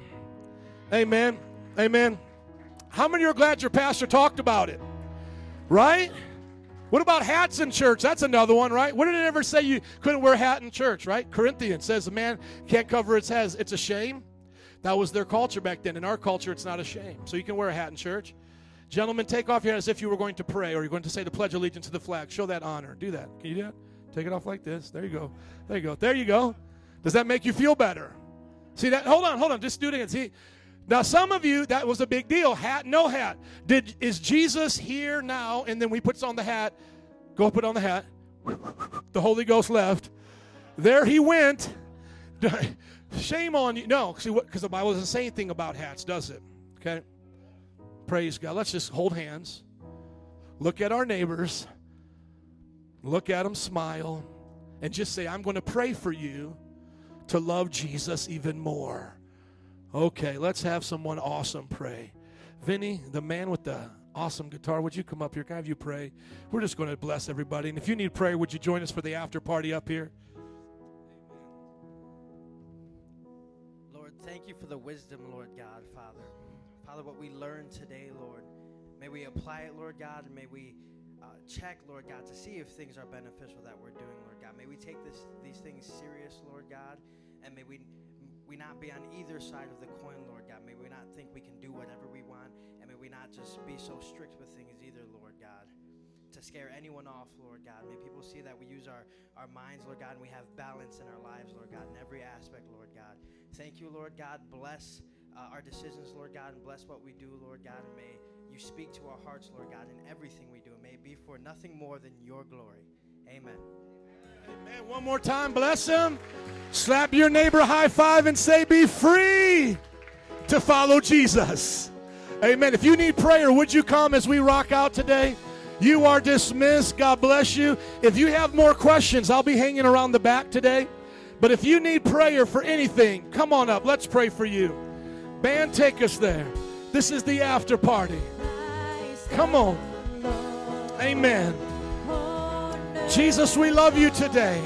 Amen. Amen. How many are glad your pastor talked about it? Right? What about hats in church? That's another one, right? What did it ever say you couldn't wear a hat in church, right? Corinthians says a man can't cover his head. It's a shame. That was their culture back then. In our culture, it's not a shame. So you can wear a hat in church. Gentlemen, take off your hat as if you were going to pray or you're going to say the pledge of allegiance to the flag. Show that honor. Do that. Can you do that? Take it off like this. There you go. There you go. There you go. Does that make you feel better? See that? Hold on, hold on. Just do it again. See, now some of you that was a big deal. Hat, no hat. Did is Jesus here now? And then we puts on the hat. Go put on the hat. The Holy Ghost left. There he went. Shame on you. No? Because the Bible doesn't say anything about hats, does it? Okay. Praise God. Let's just hold hands. Look at our neighbors. Look at them, smile, and just say, "I'm going to pray for you." to love Jesus even more. Okay, let's have someone awesome pray. Vinny, the man with the awesome guitar, would you come up here? Can I have you pray? We're just going to bless everybody. And if you need prayer, would you join us for the after party up here? Thank you for the wisdom, Lord God, Father. Father, what we learned today, Lord, may we apply it, Lord God, and may we uh, check, Lord God, to see if things are beneficial that we're doing, Lord God. May we take this, these things serious, Lord God, and may we we not be on either side of the coin, Lord God. May we not think we can do whatever we want, and may we not just be so strict with things either. To scare anyone off, Lord God. May people see that we use our, our minds, Lord God, and we have balance in our lives, Lord God, in every aspect, Lord God. Thank you, Lord God. Bless uh, our decisions, Lord God, and bless what we do, Lord God, and may you speak to our hearts, Lord God, in everything we do. It may be for nothing more than your glory. Amen. Amen. One more time, bless him. Slap your neighbor high five and say, Be free to follow Jesus. Amen. If you need prayer, would you come as we rock out today? You are dismissed. God bless you. If you have more questions, I'll be hanging around the back today. But if you need prayer for anything, come on up. Let's pray for you. Band, take us there. This is the after party. Come on. Amen. Jesus, we love you today.